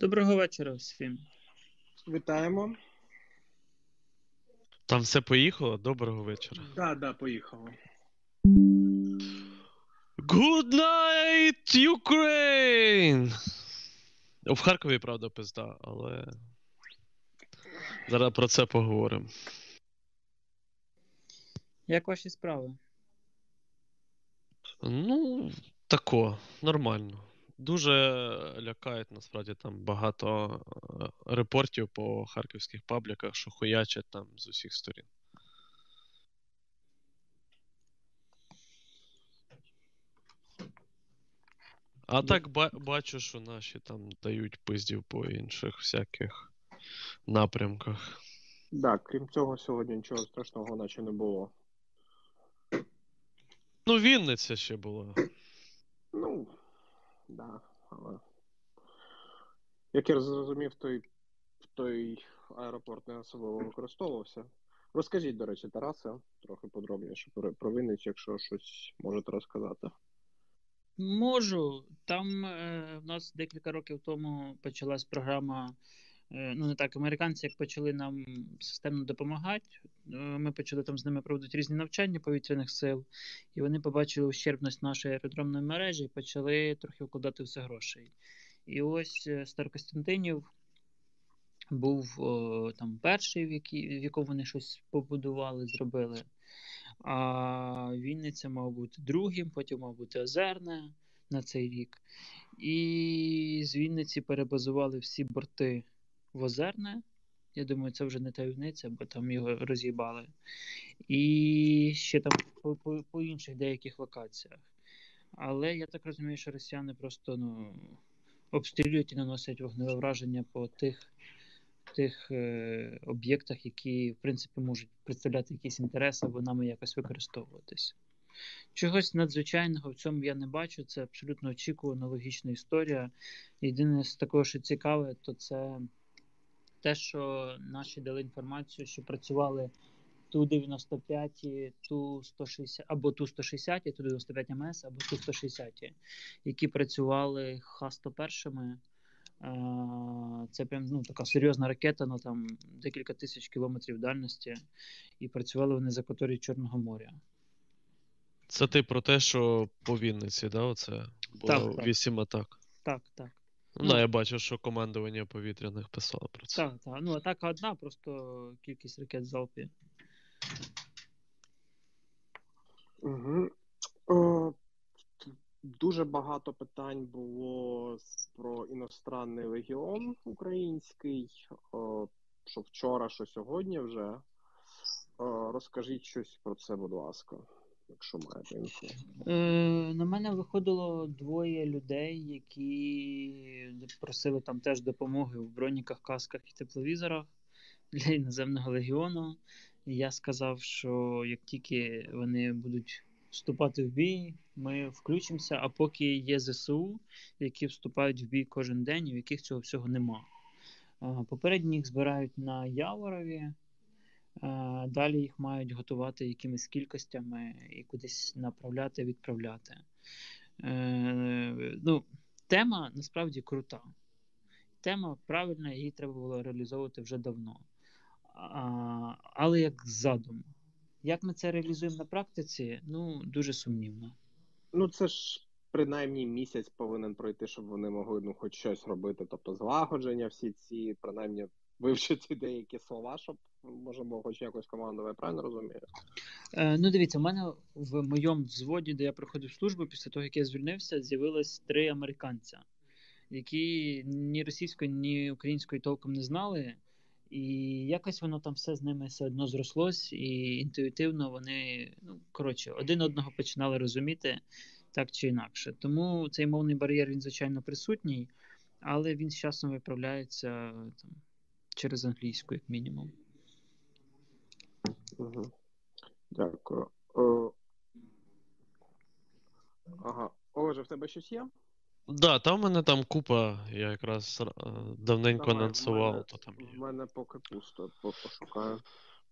Доброго вечора всім. Вітаємо. Там все поїхало. Доброго вечора. Так, да, да, поїхало. Good night, Ukraine! В Харкові, правда, пизда, але. Зараз про це поговоримо. Як ваші справи? Ну, тако, нормально. Дуже лякають, насправді, там багато е, репортів по харківських пабліках, що хуячать там з усіх сторін. А так бачу, що наші там дають пиздів по інших всяких напрямках. Так, крім цього, сьогодні нічого страшного наче не було. Ну, Вінниця ще була. Ну, да, але. Як я зрозумів, той, той аеропорт не особливо використовувався. Розкажіть, до речі, Тарасе, трохи подробніше про Вінницю, якщо щось можете розказати. Можу. Там е, в нас декілька років тому почалась програма. Е, Ну, не так, американці, як почали нам системно допомагати. е, Ми почали там з ними проводити різні навчання повітряних сил, і вони побачили ущербність нашої аеродромної мережі і почали трохи вкладати все грошей. І ось е, Старокостянтинів був о, там перший, в, який, в якому вони щось побудували, зробили. А Вінниця мав бути другим, потім мав бути Озерне на цей рік. І з Вінниці перебазували всі борти в Озерне. Я думаю, це вже не таємниця, бо там його роз'їбали. І ще там по, по, по інших деяких локаціях. Але я так розумію, що росіяни просто ну, обстрілюють і наносять вогневе враження по тих тих е, об'єктах, які, в принципі, можуть представляти якийсь інтерес або нами якось використовуватись. Чогось надзвичайного в цьому я не бачу. Це абсолютно очікувана логічна історія. Єдине з такого, що цікаве, то це те, що наші дали інформацію, що працювали Ту-95, Ту-160, або Ту-160, Ту-95 МС, або Ту-160, які працювали Х-101. Це прям ну, така серйозна ракета на там декілька тисяч кілометрів дальності, і працювали вони за акваторії Чорного моря. Це ти про те, що по Вінниці, да, оце було Так, так. 8 атак. Так, так. Ну, Ну. я бачу, що командування повітряних писало про це. Так, так. Ну, атака одна, просто кількість ракет в залпі. Угу. О, дуже багато питань було про іностранний легіон український, о, що вчора, що сьогодні вже. О, розкажіть щось про це, будь ласка, якщо маєте інфу. Е, на мене виходило двоє людей, які просили там теж допомоги в броніках, касках і тепловізорах для іноземного легіону. І я сказав, що як тільки вони будуть вступати в бій, ми включимося. А поки є ЗСУ, які вступають в бій кожен день, і в яких цього всього нема. Е, Попередні їх збирають на Яворові. Далі їх мають готувати якимись кількостями і кудись направляти, відправляти. Е, ну, тема насправді крута. Тема правильна, її треба було реалізовувати вже давно. А, але як задум. Як ми це реалізуємо на практиці, ну, дуже сумнівно. Ну, це ж принаймні місяць повинен пройти, щоб вони могли ну, хоч щось робити. Тобто злагодження, всі ці, принаймні, вивчити деякі слова, щоб можемо хоч якось командувати, правильно розумію? Е, ну, дивіться, в мене в моєму взводі, де я проходив службу, після того, як я звільнився, з'явилось три американця, які ні російської, ні української толком не знали. І якось воно там все з ними все одно зрослось, і інтуїтивно вони, ну, коротше, один одного починали розуміти так чи інакше. Тому цей мовний бар'єр, він, звичайно, присутній, але він з часом виправляється там, через англійську, як мінімум. Угу. Дякую. О... Ага. Олеже, в тебе щось є? Да, там в мене там купа, я якраз е, давненько Давай, в анонсував, мене- то там В мене поки пусто, пошукаю.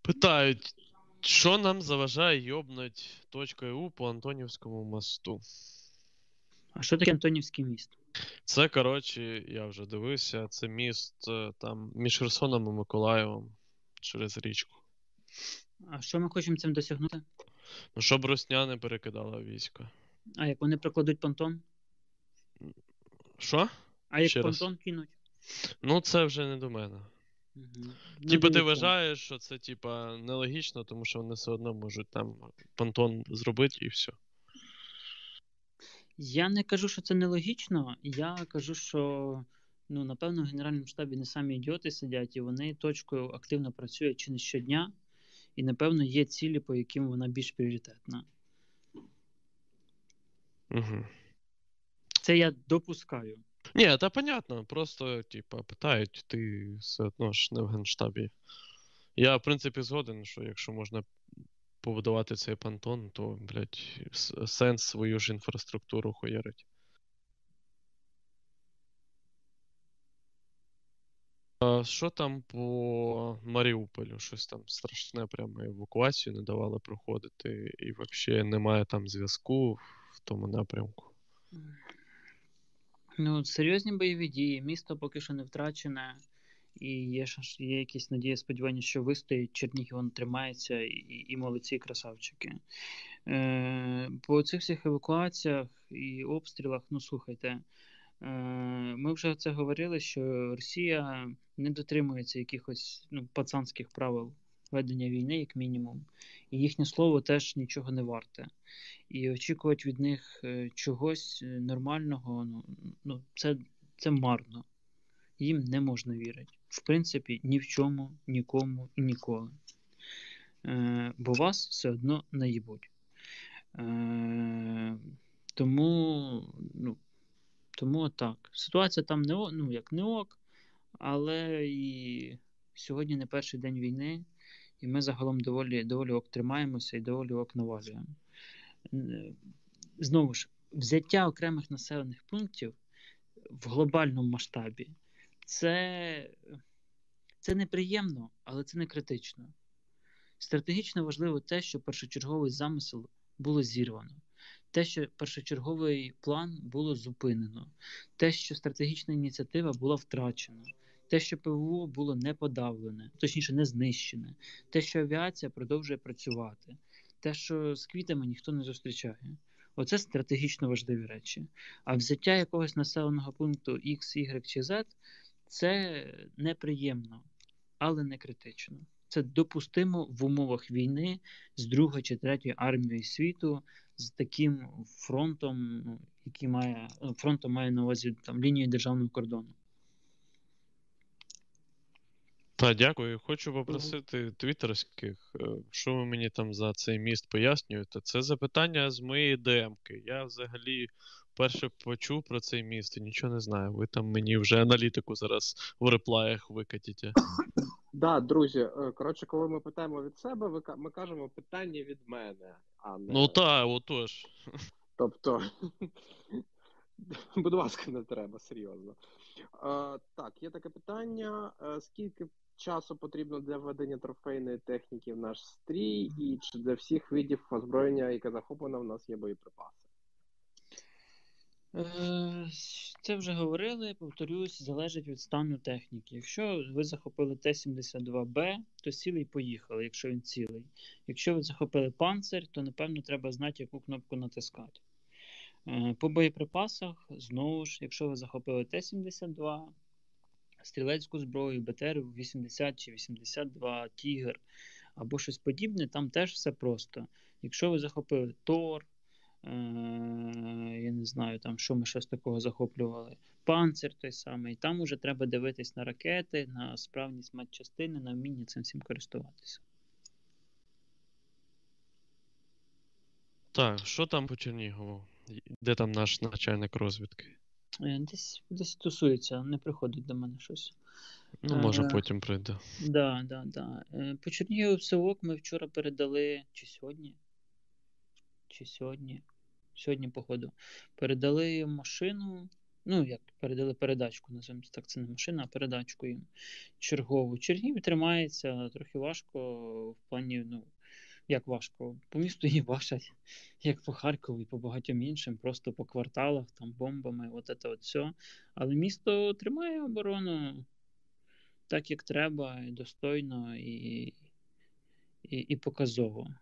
Питають, що нам заважає йобнуть точкою У по Антонівському мосту? А що таке Антонівський міст? Це, коротше, я вже дивився, це міст е, там між Херсоном і Миколаєвом через річку. А що ми хочемо цим досягнути? Ну, щоб русня не перекидала військо. А як вони прокладуть понтон? Що? А як Ще раз. понтон кинуть? Ну, це вже не до мене. Угу. Типа, ти вважаєш, що це типа нелогічно, тому що вони все одно можуть там понтон зробити і все. Я не кажу, що це нелогічно. Я кажу, що ну, напевно, в Генеральному штабі не самі ідіоти сидять, і вони точкою активно працюють чи не щодня, і, напевно, є цілі, по яким вона більш пріоритетна. Угу. Це я допускаю. Ні, та понятно, просто, типа, питають, ти все одно ж не в Генштабі. Я, в принципі, згоден, що якщо можна побудувати цей понтон, то, блядь, сенс свою ж інфраструктуру хуярить. Що там по Маріуполю? Щось там страшне, прямо евакуацію не давали проходити, і взагалі немає там зв'язку в тому напрямку. Ну, серйозні бойові дії, місто поки що не втрачене, і є, є якісь надії, сподівання, що вистоїть, Чернігів тримається, і, і молодці красавчики. Е, по цих всіх евакуаціях і обстрілах, ну слухайте, ми вже це говорили, що Росія не дотримується якихось ну, пацанських правил ведення війни, як мінімум, і їхнє слово теж нічого не варте. І очікувати від них е, чогось е, нормального, ну, ну це, це марно. Їм не можна вірити. В принципі, ні в чому, нікому і ніколи. Е, бо вас все одно наїбуть. Е, тому, ну, тому так. Ситуація там не, ну, як не ок, але і сьогодні не перший день війни, і ми загалом доволі, доволі ок тримаємося і доволі ок навалюємо. Е, Знову ж, взяття окремих населених пунктів в глобальному масштабі це, це неприємно, але це не критично. Стратегічно важливо те, що першочерговий замисел було зірвано, те, що першочерговий план було зупинено, те, що стратегічна ініціатива була втрачена, те, що ПВО було не подавлене, точніше, не знищене, те, що авіація продовжує працювати, те, що з квітами ніхто не зустрічає. Оце стратегічно важливі речі. А взяття якогось населеного пункту X, Y чи Z це неприємно, але не критично. Це допустимо в умовах війни з другої чи третьої армією світу, з таким фронтом, ну, який має фронтом має на увазі там лінію державного кордону. Та, дякую. Хочу попросити твіттерських, е, що ви мені там за цей міст пояснюєте. Це запитання з моєї ДМки. Я взагалі вперше почув про цей міст і нічого не знаю. Ви там мені вже аналітику зараз в реплаях викатіте. Да, друзі, е, коротше, коли ми питаємо від себе, ми кажемо питання від мене, а не. Ну та, отож. Тобто, будь ласка, не треба, серйозно. Е, так, є таке питання: Е, скільки часу потрібно для введення трофейної техніки в наш стрій, і чи для всіх видів озброєння, яке захоплено, в нас є боєприпаси? Е, Це вже говорили, повторюсь, залежить від стану техніки. Якщо ви захопили Т-72Б, то сілий поїхали, якщо він цілий. Якщо ви захопили панцир, то напевно треба знати, яку кнопку натискати. Е, По боєприпасах, знову ж, якщо ви захопили Т-72, стрілецьку зброю, БТР-80 чи 82, Тігр або щось подібне, там теж все просто. Якщо ви захопили Тор, я не знаю, там, що ми з такого захоплювали, панцир той самий, там уже треба дивитись на ракети, на справність матчастини, на вміння цим всім користуватися. Так, що там по Чернігову? Де там наш начальник розвідки? Е, Десь, десь тусується, не приходить до мене щось. Ну, може, Е, потім прийде. Да, да, да. Е, По Чернігову все ок ми вчора передали, чи сьогодні? Чи сьогодні? Сьогодні, походу. Передали машину. Ну, як передали передачку, називаємо так, це не машина, а передачку їм чергову. Чернігів тримається трохи важко в плані, ну, Як важко? По місту її бачать, як по Харкову і по багатьом іншим, просто по кварталах, там бомбами, от це от все. Але місто тримає оборону так, як треба, і достойно і, і, і показово.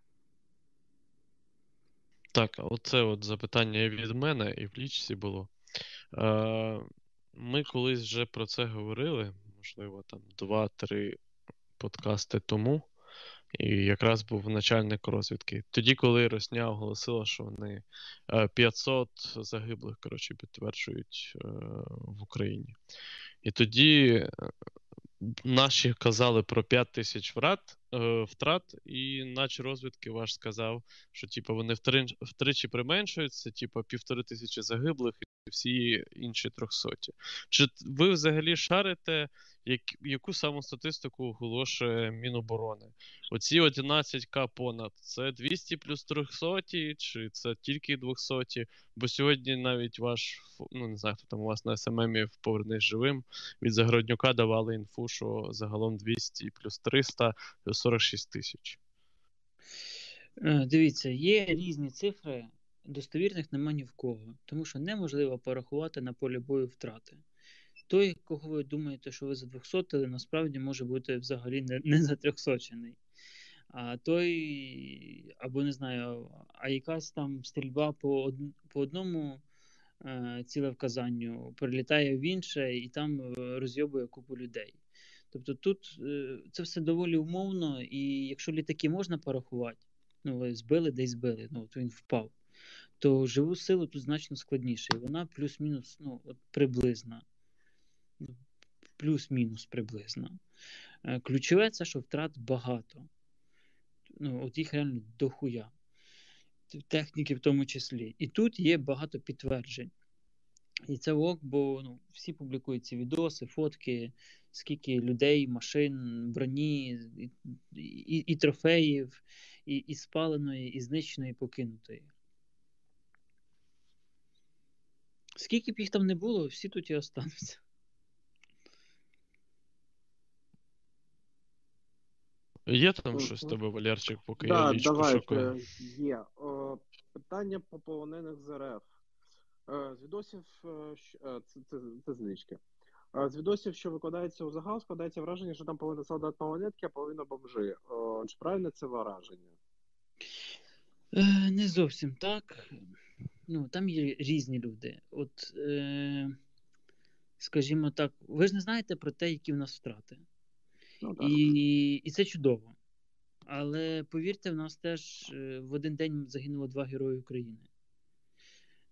Так, оце от запитання від мене і в лічці було. Е, Ми колись вже про це говорили, можливо, там 2-3 подкасти тому. І якраз був начальник розвідки. Тоді, коли Росня оголосила, що вони 500 е, загиблих коротше, підтверджують е, в Україні. І тоді Наші казали про 5 тисяч врат, е, втрат, і наче розвідки ваш сказав, що типу, вони втри, втричі применшуються, типу, півтори тисячі загиблих і всі інші трьохсоті. Чи ви взагалі шарите, як, яку саму статистику оголошує Міноборони? Оці 11к понад це 200 плюс 300, чи це тільки 200? Бо сьогодні навіть ваш ну не знаю, хто там у вас на СММі в повернись живим від Загороднюка давали інфу, що загалом 200 плюс 300 46 тисяч. Е, дивіться, є різні цифри, достовірних нема ні в кого, тому що неможливо порахувати на полі бою втрати той, кого ви думаєте, що ви за 200, насправді може бути взагалі не, не за 300 А той, або не знаю, а якась там стрільба по од, по одному е, цілевказанню прилітає в інше і там е, розйобує купу людей. Тобто тут е, це все доволі умовно, і якщо літаки можна порахувати, ну збили, десь збили, ну то він впав, то живу силу тут значно складніше. І вона плюс-мінус ну, от приблизна плюс-мінус приблизно. Е, ключове це, що втрат багато. Ну, От їх реально дохуя. Техніки в тому числі. І тут є багато підтверджень. І це ок, бо ну, всі публікують ці відоси, фотки, скільки людей, машин, броні, і і, і трофеїв, і, і спаленої, і знищеної, і покинутої. Скільки б їх там не було, всі тут і остануться. Є там щось в тебе, Валерчик, поки да, я лічку давай, шукаю? Є. О, питання по полонених з РФ. Е, з відосів, е, це, це, це з лічки. Е, з відосів, що викладається у загал, складається враження, що там половина солдат малолетки, а половина бомжи. Чи правильне це враження? Не зовсім так. Ну, Там є різні люди. От, е, скажімо так, ви ж не знаєте про те, які в нас втрати. Ну, І і це чудово. Але повірте, в нас теж е, в один день загинуло два герої України.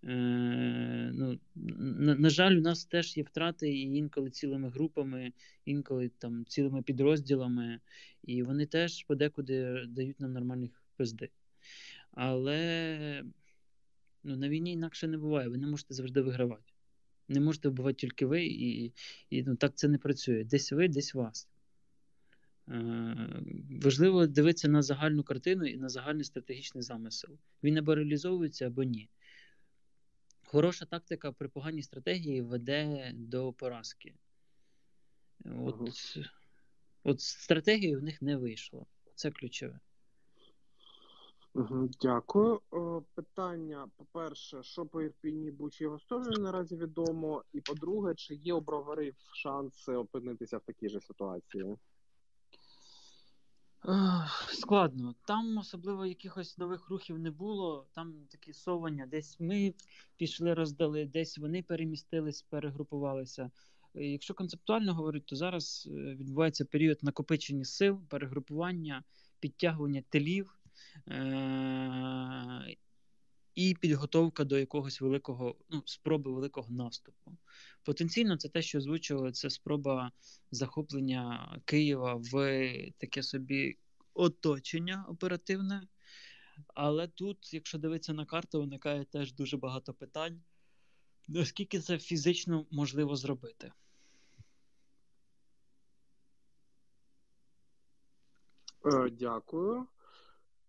Е, ну, На, на жаль, у нас теж є втрати і інколи цілими групами, інколи там цілими підрозділами, і вони теж подекуди дають нам нормальних пизди. Але ну, на війні інакше не буває. Ви не можете завжди вигравати. Не можете вбивати тільки ви, і і ну, так це не працює. Десь ви, десь вас. Е, важливо дивитися на загальну картину і на загальний стратегічний замисел. Він або реалізовується, або ні. Хороша тактика при поганій стратегії веде до поразки. От uh от стратегії в них не вийшло. Це ключове. Дякую. Питання: по-перше, що по Ірпіні Бучі Гостожі наразі відомо. І по-друге, чи є у броварів шанси опинитися в такій же ситуації? Складно. Там особливо якихось нових рухів не було. Там такі совання. Десь ми пішли, роздали, десь вони перемістились, перегрупувалися. Е, якщо концептуально говорити, то зараз е, відбувається період накопичення сил, перегрупування, підтягування телів. Е- і підготовка до якогось великого ну, спроби великого наступу. Потенційно, це те, що озвучували, це спроба захоплення Києва в таке собі оточення оперативне. Але тут, якщо дивитися на карту, виникає теж дуже багато питань. Наскільки це фізично можливо зробити? Е, дякую.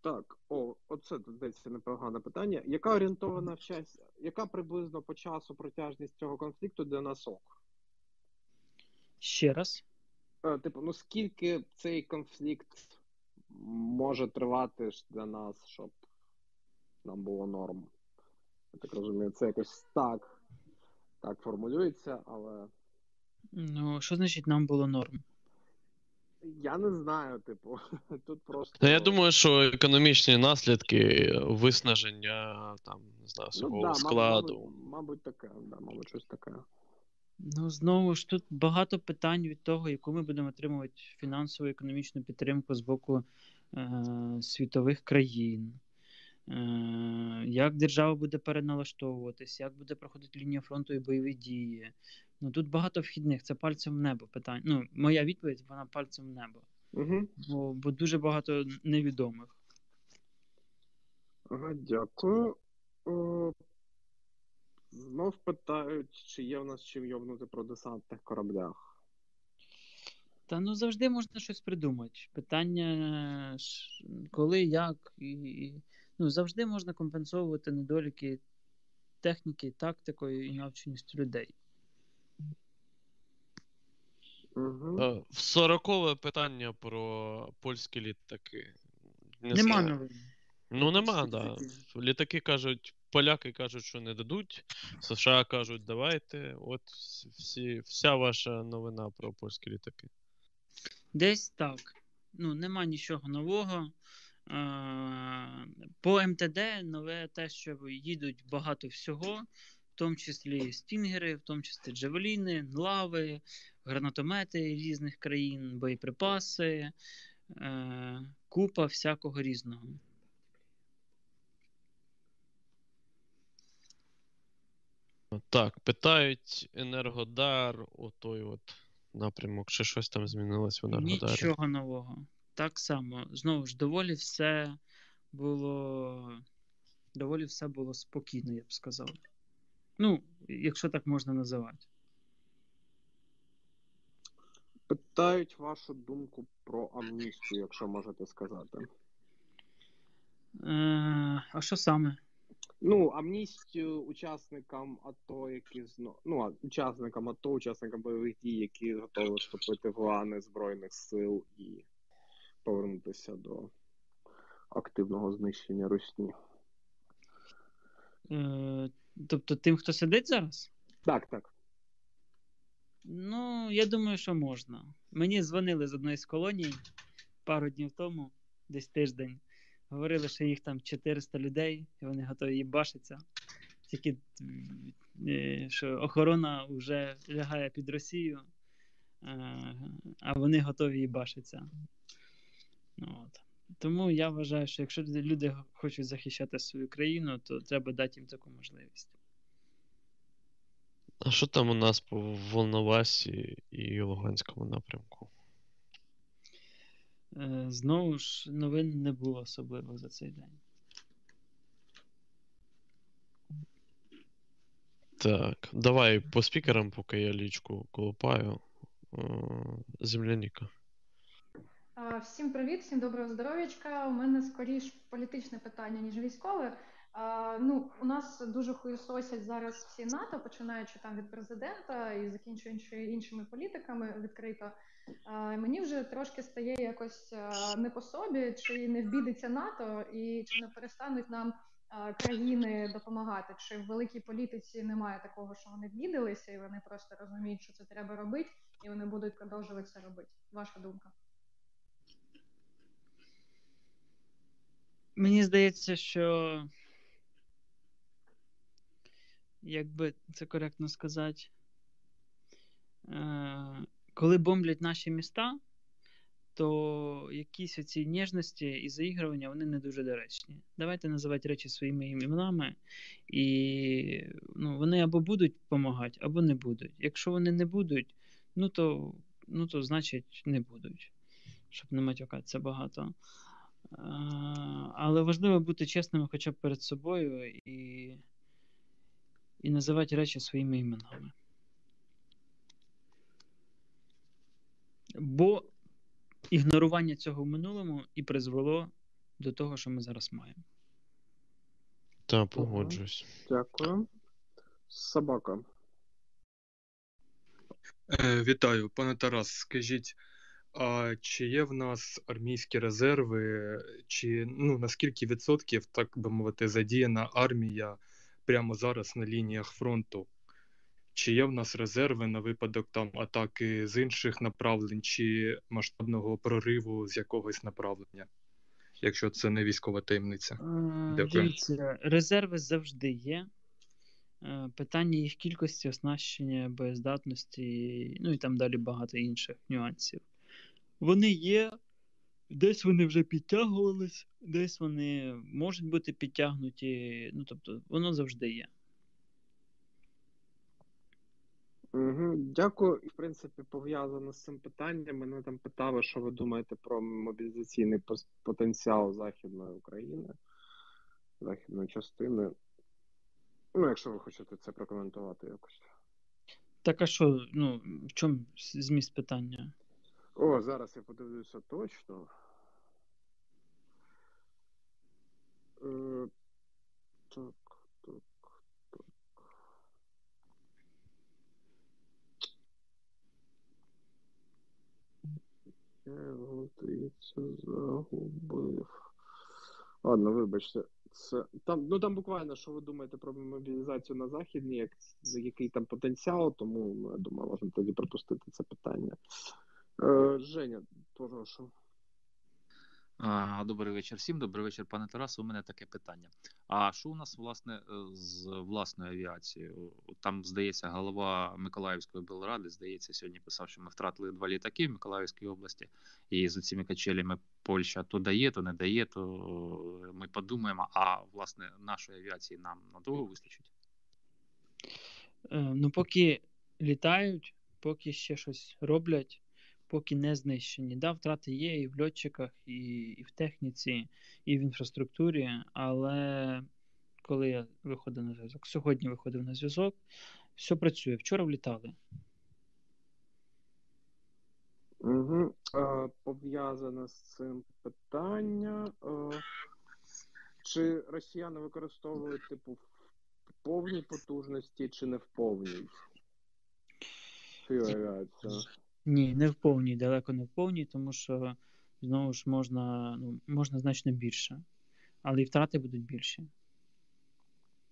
Так, о, оце здається непогане питання. Яка орієнтована в час, яка приблизно по часу протяжність цього конфлікту для нас ок? Ще раз. Е, типу, ну скільки цей конфлікт може тривати для нас, щоб нам було норм. Я так розумію, це якось так, так формулюється, але. Ну, що значить нам було норм? Я не знаю, типу, тут просто. Ну, я думаю, що економічні наслідки, виснаження там, не знаю, свого ну, да, складу. Мабуть, мабуть, таке, да, мабуть, щось таке. Ну, знову ж тут багато питань від того, яку ми будемо отримувати фінансову економічну підтримку з боку е, світових країн. Е, Як держава буде переналаштовуватись, як буде проходити лінія фронту і бойові дії. Ну тут багато вхідних, це пальцем в небо питань. Ну, моя відповідь, вона пальцем в небо. Угу. Бо, бо дуже багато невідомих. Ага, дякую. О, знов питають, чи є в нас чим йовнути про десантних кораблях. Та ну завжди можна щось придумати. Питання, коли, як, і ну, завжди можна компенсовувати недоліки техніки, тактикою і навченістю людей. Угу. Сорокове питання про польські літаки. Не нема новин. Ну, нема, так. Да. Літаки кажуть, поляки кажуть, що не дадуть. США кажуть, давайте. От всі, вся ваша новина про польські літаки. Десь так. Ну, нема нічого нового. По МТД нове те, що їдуть багато всього, в тому числі стінгери, в тому числі джавеліни, лави, гранатомети різних країн, боєприпаси, е, купа всякого різного. Так, питають Енергодар, отой от напрямок, чи щось там змінилось в Енергодарі? Нічого нового. Так само. Знову ж, доволі все було. Доволі все було спокійно, я б сказав. Ну, якщо так можна називати. Питають вашу думку про амністію, якщо можете сказати. Е, А що саме? Ну, амністію учасникам АТО, які ну, учасникам АТО, учасникам бойових дій, які готові вступити в лани Збройних сил і повернутися до активного знищення Русні. Е, Тобто тим, хто сидить зараз? Так, так. Ну, я думаю, що можна. Мені дзвонили з одної з колоній пару днів тому, десь тиждень. Говорили, що їх там 400 людей, і вони готові їбашитися. Тільки е, що охорона вже лягає під Росію, е, а вони готові їбашитися. От. Тому я вважаю, що якщо люди хочуть захищати свою країну, то треба дати їм таку можливість. А що там у нас по Волновасі і Луганському напрямку? Е, знову ж новин не було особливо за цей день. Так, давай по спікерам, поки я лічку колупаю. Е, Земляніка. Всім привіт, всім доброго здоров'ячка. У мене скоріш політичне питання, ніж військове. Ну, У нас дуже хуєсосять зараз всі НАТО, починаючи там від президента і закінчуючи іншими політиками відкрито. Мені вже трошки стає якось не по собі, чи не вбідеться НАТО, і чи не перестануть нам країни допомагати. Чи в великій політиці немає такого, що вони вбідалися, і вони просто розуміють, що це треба робити, і вони будуть продовжувати це робити. Ваша думка? Мені здається, що як би це коректно сказати, е, коли бомблять наші міста, то якісь оці ніжності і заігрування вони не дуже доречні. Давайте називати речі своїми іменами, і ну, вони або будуть допомагати, або не будуть. Якщо вони не будуть, ну то ну, то значить не будуть, щоб не матюкатися багато. Але важливо бути чесними хоча б перед собою і і називати речі своїми іменами. Бо ігнорування цього в минулому і призвело до того, що ми зараз маємо. Так, погоджуюсь. Дякую. Собака. Е, Вітаю, пане Тарас. Скажіть, А чи є в нас армійські резерви, чи ну наскільки відсотків, так би мовити, задіяна армія прямо зараз на лініях фронту? Чи є в нас резерви на випадок там атаки з інших направлень, чи масштабного прориву з якогось направлення, якщо це не військова таємниця? Дякую. Дивіться, резерви завжди є. Е, Питання їх кількості, оснащення, боєздатності, ну і там далі багато інших нюансів. Вони є, десь вони вже підтягувались, десь вони можуть бути підтягнуті. Ну, тобто, воно завжди є. Угу, дякую. І, в принципі, пов'язано з цим питанням. Мене там питали, що ви думаєте про мобілізаційний потенціал Західної України, західної частини. Ну, якщо ви хочете це прокоментувати якось. Так, а що, ну, в чому зміст питання? О, зараз я подивлюся точно. Е, так, так, так. Я його, здається, загубив. Ладно, вибачте. Це там, ну там буквально, що ви думаєте про мобілізацію на Західній, як, який там потенціал, тому ну, я думаю, можемо тоді пропустити це питання. Е, Женя, прошу. Добрий вечір всім. Добрий вечір, пане Тарасу. У мене таке питання. А що у нас власне з власною авіацією? Там здається, голова Миколаївської облради, здається, сьогодні писав, що ми втратили два літаки в Миколаївській області, і з цими качелями Польща то дає, то не дає. То ми подумаємо. А власне нашої авіації нам надовго вистачить? Е, Ну, поки літають, поки ще щось роблять, поки не знищені. Да, втрати є і в льотчиках, і, і в техніці, і в інфраструктурі, але коли я виходив на зв'язок, сьогодні виходив на зв'язок, все працює. Вчора влітали. Угу. Е, пов'язане з цим питання. Е, чи росіяни використовують типу в повній потужності, чи не в повній? Авіацію. Ні, не в повній, далеко не в повній, тому що знову ж можна, ну, можна значно більше. Але і втрати будуть більші.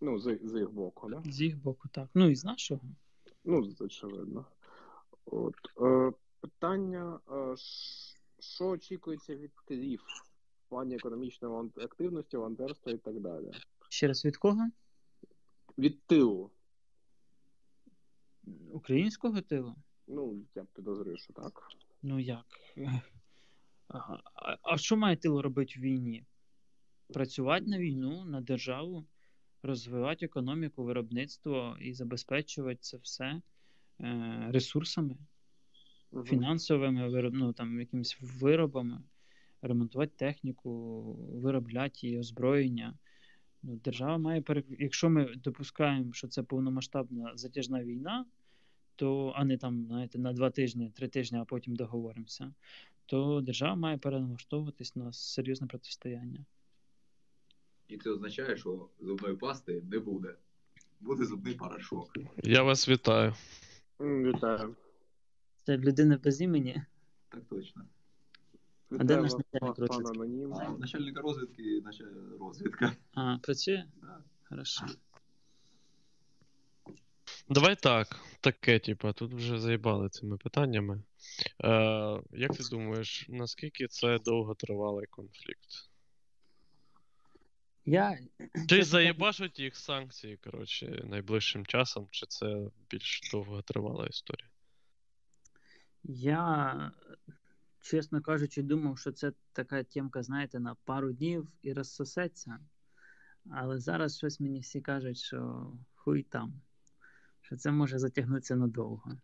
Ну, з, з їх боку, да? З їх боку, так. Ну і з нашого. Ну, очевидно. От. Е, питання: е, що очікується від ТРІФ в плані економічної активності, волонтерства і так далі? Ще раз від кого? Від тилу. Українського тилу? Ну, я підозрюю, що так. Ну як? А, а- а що має тил робити в війні? Працювати на війну, на державу, розвивати економіку, виробництво і забезпечувати це все е, ресурсами, Мгм. фінансовими вироб, ну, там, якимись виробами, ремонтувати техніку, виробляти її озброєння. Ну, держава має перек... Якщо ми допускаємо, що це повномасштабна затяжна війна, то, а не там, знаєте, на два тижні, три тижні, а потім договоримося, то держава має переналаштовуватись на серйозне протистояння. І це означає, що зубної пасти не буде. Буде зубний порошок. Я вас вітаю. Вітаю. Це людина без імені. Так точно. А де наш начальник розвідки? А начальника розвідки, наче розвідка. А, працює? Да. Хорошо. Давай так, таке, типа, тут вже заїбали цими питаннями. Е, як ти думаєш, наскільки це довготривалий конфлікт? Я Чи заєбашуть їх санкції, коротше, найближчим часом, чи це більш довготривала історія? Я, чесно кажучи, думав, що це така тємка, знаєте, на пару днів і розсосеться. Але зараз щось мені всі кажуть, що хуй там, що це може затягнутися надовго.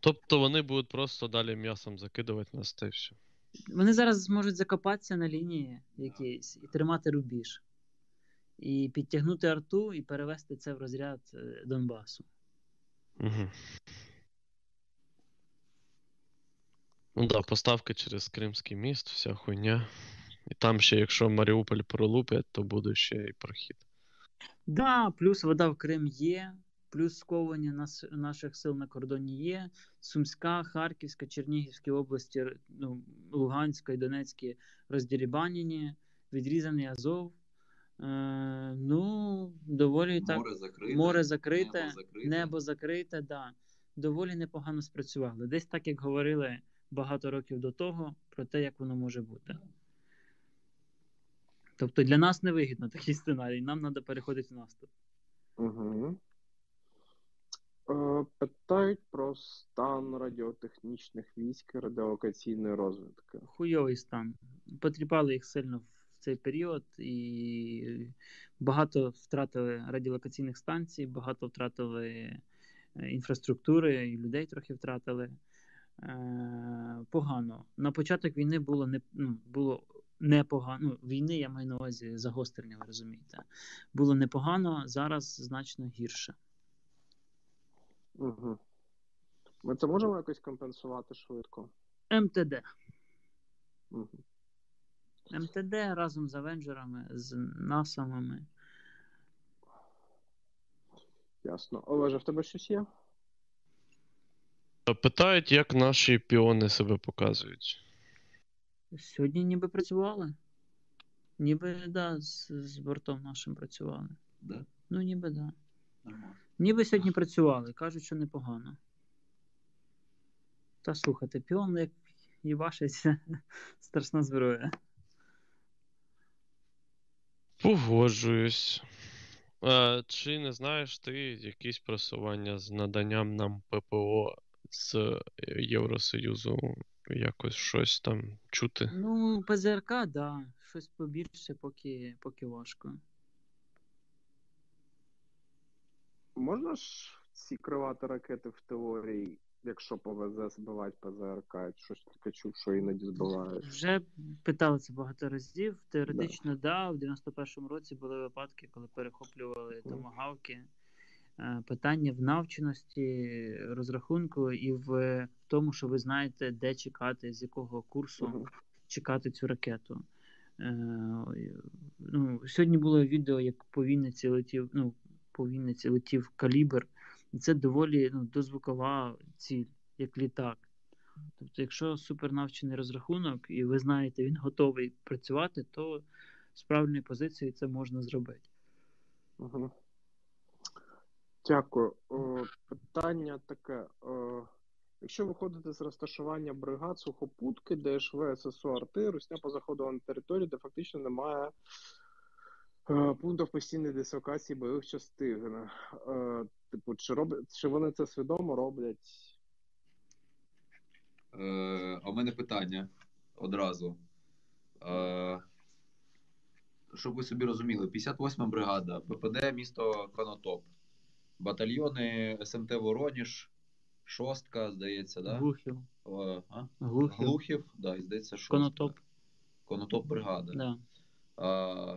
Тобто вони будуть просто далі м'ясом закидувати нас та все. Вони зараз зможуть закопатися на лінії якійсь і тримати рубіж, і підтягнути арту і перевести це в розряд е, Донбасу. Угу. Ну да, поставки через Кримський міст, вся хуйня. І там ще, якщо Маріуполь пролупять, то буде ще і прохід. Да, плюс вода в Крим є, плюс сковування нас, наших сил на кордоні є. Сумська, Харківська, Чернігівська області, ну, Луганська і Донецькі роздірібанені, відрізаний Азов. Е, ну, доволі так. Море закрите. Море закрите, небо закрите. небо закрите, да. Доволі непогано спрацювали. Десь так, як говорили багато років до того, про те, як воно може бути. Тобто для нас невигідно такий сценарій, нам треба переходити в наступ. Угу. Е, питають про стан радіотехнічних військ радіолокаційної розвідки. Хуйовий стан. Потріпали їх сильно в цей період, і багато втратили радіолокаційних станцій, багато втратили е, інфраструктури, і людей трохи втратили. Е, Погано. На початок війни було не ну, було непогано. Ну, війни я маю на увазі загострення, ви розумієте. Було непогано, зараз значно гірше. Угу. Ми це можемо якось компенсувати швидко? МТД. Угу. МТД разом з Авенджерами, з насамами. Ясно. Олеже, в тебе щось є? Питають, як наші піони себе показують. Сьогодні ніби працювали. Ніби, да, з, з бортом нашим працювали. Да? Ну, ніби, да. Нормально. Ніби сьогодні працювали, кажуть, що непогано. Та слухайте, піон, як їбашиться, страшна зброя. Погоджуюсь. А, чи не знаєш ти якісь просування з наданням нам ППО з Євросоюзу? Якось щось там чути? Ну, ПЗРК, да. Щось побільше, поки, поки важко. Можна ж ці кривати ракети в теорії, якщо повезе, збивати ПЗРК? Щось таке чув, що іноді збивають. Вже питали це багато разів. Теоретично, да. В 91-му році були випадки, коли перехоплювали томагавки. Е, Питання в навченості, розрахунку і в тому, що ви знаєте, де чекати, з якого курсу чекати цю ракету. Е, ну, сьогодні було відео, як по Вінниці летів, ну, по Вінниці летів калібр. І це доволі ну, дозвукова ціль, як літак. Тобто, якщо супернавчений розрахунок, і ви знаєте, він готовий працювати, то з правильної позиції це можна зробити. Угу. Дякую. О, питання таке. О, якщо виходити з розташування бригад сухопутки, ДШВ, ССО, Арти, Русня позаходила на територію, де фактично немає е, пунктів постійної дислокації бойових частин. Е, типу, чи, роблять, чи вони це свідомо роблять? Е, мене питання одразу. Е, щоб ви собі розуміли, 58 бригада, ППД місто Конотоп, батальйони СМТ Вороніж, шостка, здається, да? Глухів. А? Глухів. Глухів, да, і здається, шостка. Конотоп. Конотоп бригада. Да.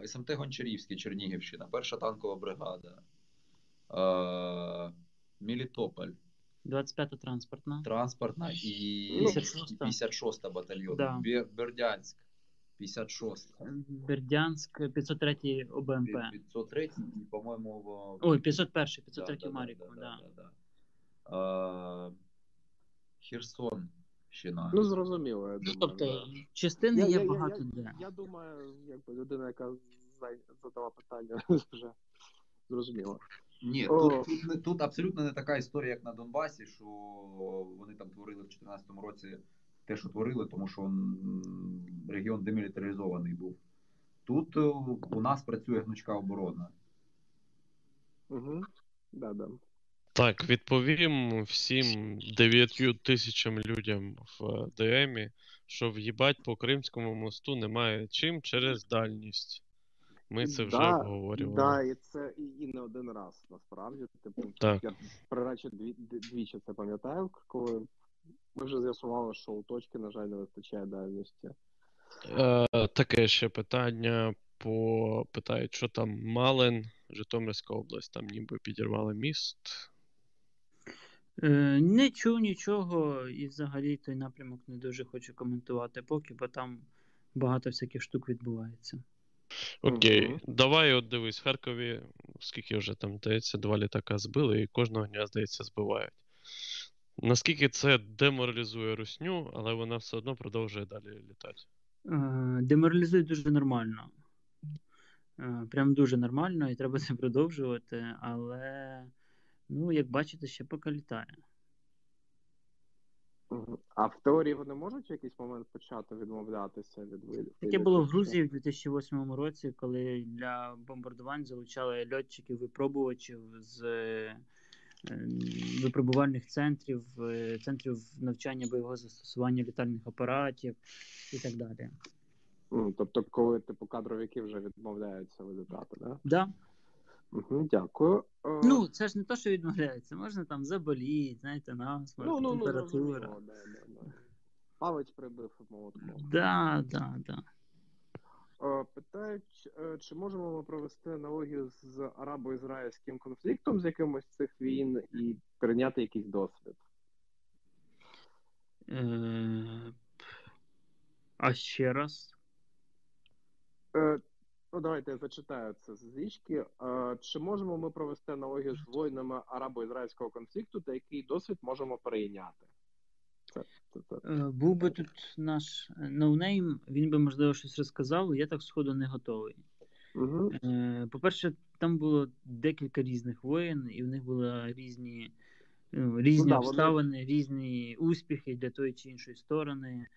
Е, СМТ Гончарівський, Чернігівщина, перша танкова бригада. Е, Мелітополь, 25-та транспортна. транспортна і Ну, 56-та. 56-та батальйон. Да. Бердянськ, 56 Бердянськ, 503 ОБМП. 503, по-моєму, в... Ой, 501, 503 Да, да, Маріку, да, да. да, да. Е, Херсон, Щина. Ну, зрозуміло, я Ну, думаю. тобто, да. частини Я- є я- я- багато я, де. Я думаю, якби людина, яка задала питання, вже зрозуміла. Ні, О. тут, тут, тут абсолютно не така історія, як на Донбасі, що вони там творили в 2014 році те, що творили, тому що регіон демілітаризований був. Тут е, у нас працює гнучка оборона. Угу. Да, да. Так, відповім всім 9 тисячам людям в ДМі, що в'їбать по Кримському мосту немає чим через дальність. Ми це вже Да, обговорювали. Да, і це і, і не один раз насправді. Типу, Так. я приречі дві, двічі це пам'ятаю, коли ми вже з'ясували, що у точки, на жаль, не вистачає дальності. Е, таке ще питання по питають, що там Малин, Житомирська область, там ніби підірвали міст. Е, не чув нічого, і взагалі той напрямок не дуже хочу коментувати поки, бо там багато всяких штук відбувається. Окей, Мгм. давай от дивись, в Харкові, скільки вже там, здається, два літака збили, і кожного дня, здається, збивають. Наскільки це деморалізує русню, але вона все одно продовжує далі літати. Е, Деморалізує дуже нормально. Е, Прям дуже нормально, і треба це продовжувати, але, ну, як бачите, ще поки літає. А в теорії вони можуть в якийсь момент почати відмовлятися від видів? Таке було в Грузії в 2008 році, коли для бомбардувань залучали льотчиків випробувачів з випробувальних центрів, е, центрів навчання бойового застосування літальних апаратів і так далі. Тобто, коли типу кадровики вже відмовляються вилітати, да? Да. Угу, дякую. Е, Ну, це ж не то, що відмовляється. Можна там заболіти, знаєте, насморк, ну, ну, ну, температура. да, да, да. Палець прибив молотком. Да, да, да. Е, Питають, е, чи можемо ми провести аналогію з арабо-ізраїльським конфліктом з якимось цих війн і перейняти якийсь досвід? Е, А ще раз. Ну, давайте я зачитаю це з річки. Чи можемо ми провести аналогію з війнами арабо-ізраїльського конфлікту, та який досвід можемо перейняти? Це, це, це. Е, Був би тут наш no name, він би, можливо, щось розказав, я так сходу не готовий. Угу. Е, По-перше, там було декілька різних воєн, і в них були різні, ну, різні вони- обставини, різні успіхи для тої чи іншої сторони,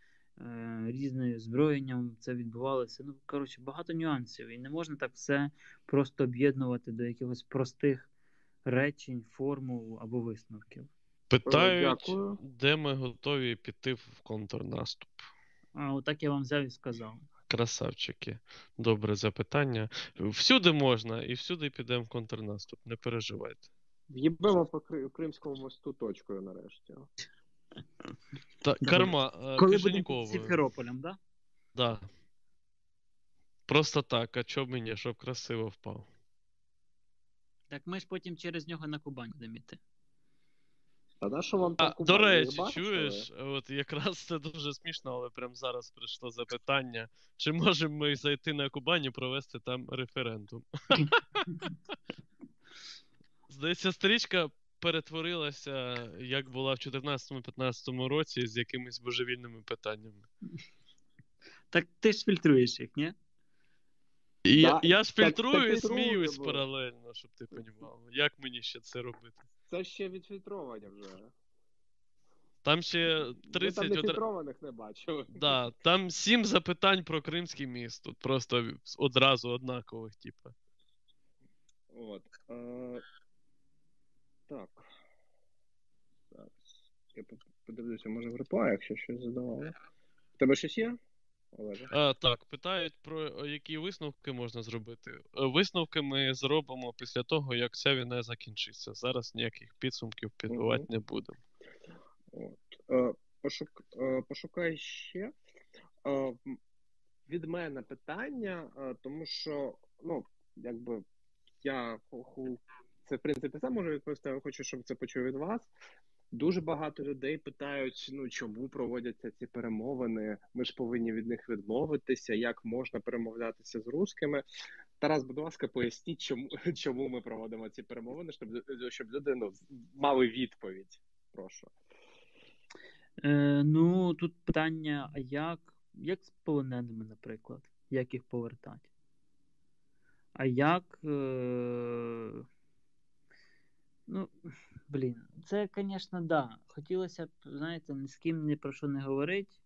е, різним озброєнням це відбувалося. Ну, коротше, багато нюансів. І не можна так все просто об'єднувати до якихось простих речень, формул або висновків. Питають, дякую. де ми готові піти в контрнаступ. А отак я вам взяв і сказав. Красавчики. Добре запитання. Всюди можна і всюди підемо в контрнаступ, не переживайте. В'їбемо по Кри- Кримському мосту точкою нарешті. Та, карма, е, Коли будемо під Кишеньковою. Сімферополем, да? Да. Просто так, а чоб мені, щоб красиво впав. Так ми ж потім через нього на Кубань будемо йти. Та на що вам А, Кубань? до речі, бачили? чуєш, от якраз це дуже смішно, але прямо зараз прийшло запитання, чи можемо ми зайти на Кубань і провести там референдум? Здається, стрічка перетворилася, як була в 2014-2015 році, з якимись божевільними питаннями. Так ти ж фільтруєш їх, ні? І я, Да, я ж фільтрую так і сміюсь паралельно, щоб ти понімав. Як мені ще це робити? Це ще відфільтровані вже. Там ще Я там 30 не бачив. Да, там сім запитань про Кримський міст. Тут просто одразу однакових, типу. От. Е, так. Зараз. Я подивлюся, може в реплаях ще щось задавали. В тебе щось є? А, так, питають про які висновки можна зробити. Е, Висновки ми зробимо після того, як ця війна закінчиться. Зараз ніяких підсумків підбивати Мгм. не будемо. От. Е, пошук, е, пошукай ще. Від мене питання, тому що, ну, якби я це в принципі сам можу відповісти, але хочу, щоб це почув від вас. Дуже багато людей питають, ну чому проводяться ці перемовини. Ми ж повинні від них відмовитися. Як можна перемовлятися з русскими? Тарас, будь ласка, поясніть, чому чому ми проводимо ці перемовини, щоб щоб люди ну, мали відповідь. Прошу. Е, ну, тут питання, а як, як з полоненими, наприклад, як їх повертати? А як. Е... Ну, блін, це, звісно, да. Хотілося б, знаєте, ні з ким ні про що не говорити,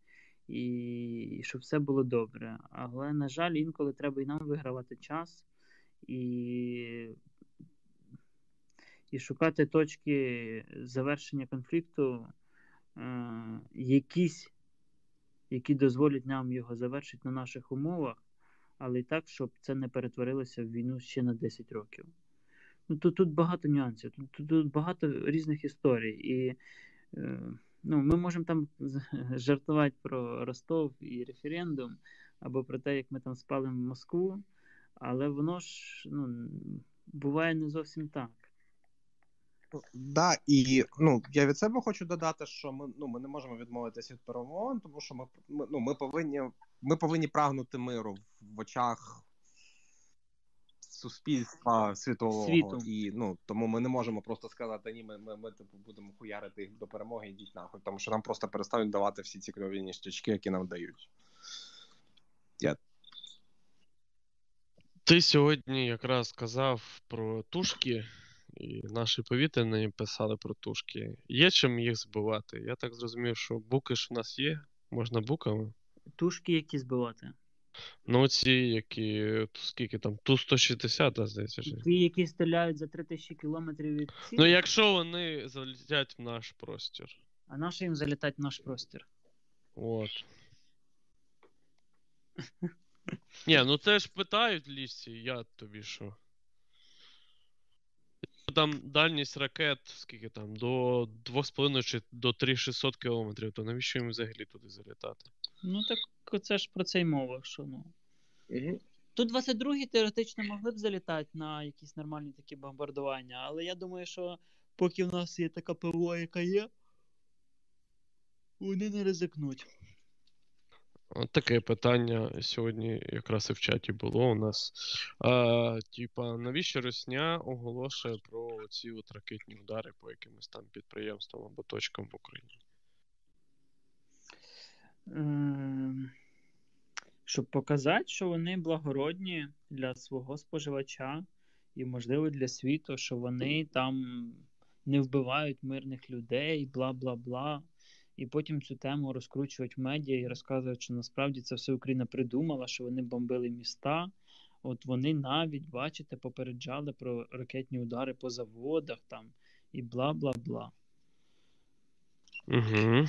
і, щоб все було добре. Але, на жаль, інколи треба і нам вигравати час і, і шукати точки завершення конфлікту е, якісь, які дозволять нам його завершити на наших умовах, але і так, щоб це не перетворилося в війну ще на 10 років. Ну, тут, тут багато нюансів, тут, тут, багато різних історій. І е, ну, ми можемо там жартувати про Ростов і референдум, або про те, як ми там спали в Москву, але воно ж ну, буває не зовсім так. Да, і ну я від себе хочу додати, що ми ну ми не можемо відмовитися від перемовин, тому що ми, ми ну ми повинні ми повинні прагнути миру в очах суспільства світового. Світу. І ну тому ми не можемо просто сказати, ні, ми, ми, ми типу, будемо хуярити їх до перемоги, ідіть нахуй, тому що нам просто перестануть давати всі ці крові ніштячки, які нам дають. Я Ти сьогодні якраз сказав про тушки, і наші повітряні писали про тушки. Є чим їх збивати? Я так зрозумів, що буки ж у нас є, можна буками. Тушки, які збивати. Ну, ці, які скільки там, ту 160, да, здається. Ті, які стріляють за 3000 кілометрів від Ну, якщо вони залетять в наш простір. а наші їм залітати в наш простір. От. Ні, ну це ж питають лісі, я тобі що. Там дальність ракет, скільки там, до 2,5 чи до 3600 кілометрів, то навіщо їм взагалі туди залітати? Ну так це ж про це й мова, що ну. Угу. Тут 22 теоретично могли б залітати на якісь нормальні такі бомбардування, але я думаю, що поки в нас є така ПВО, яка є, вони не ризикнуть. От таке питання сьогодні якраз і в чаті було у нас. А, типа, навіщо Росня оголошує про ці от ракетні удари по якимось там підприємствам або точкам в Україні? Ем, Щоб показати, що вони благородні для свого споживача і, можливо, для світу, що вони там не вбивають мирних людей, бла бла бла. І потім цю тему розкручують в медіа і розказують, що насправді це все Україна придумала, що вони бомбили міста. От вони навіть, бачите, попереджали про ракетні удари по заводах там і бла бла бла. Угу.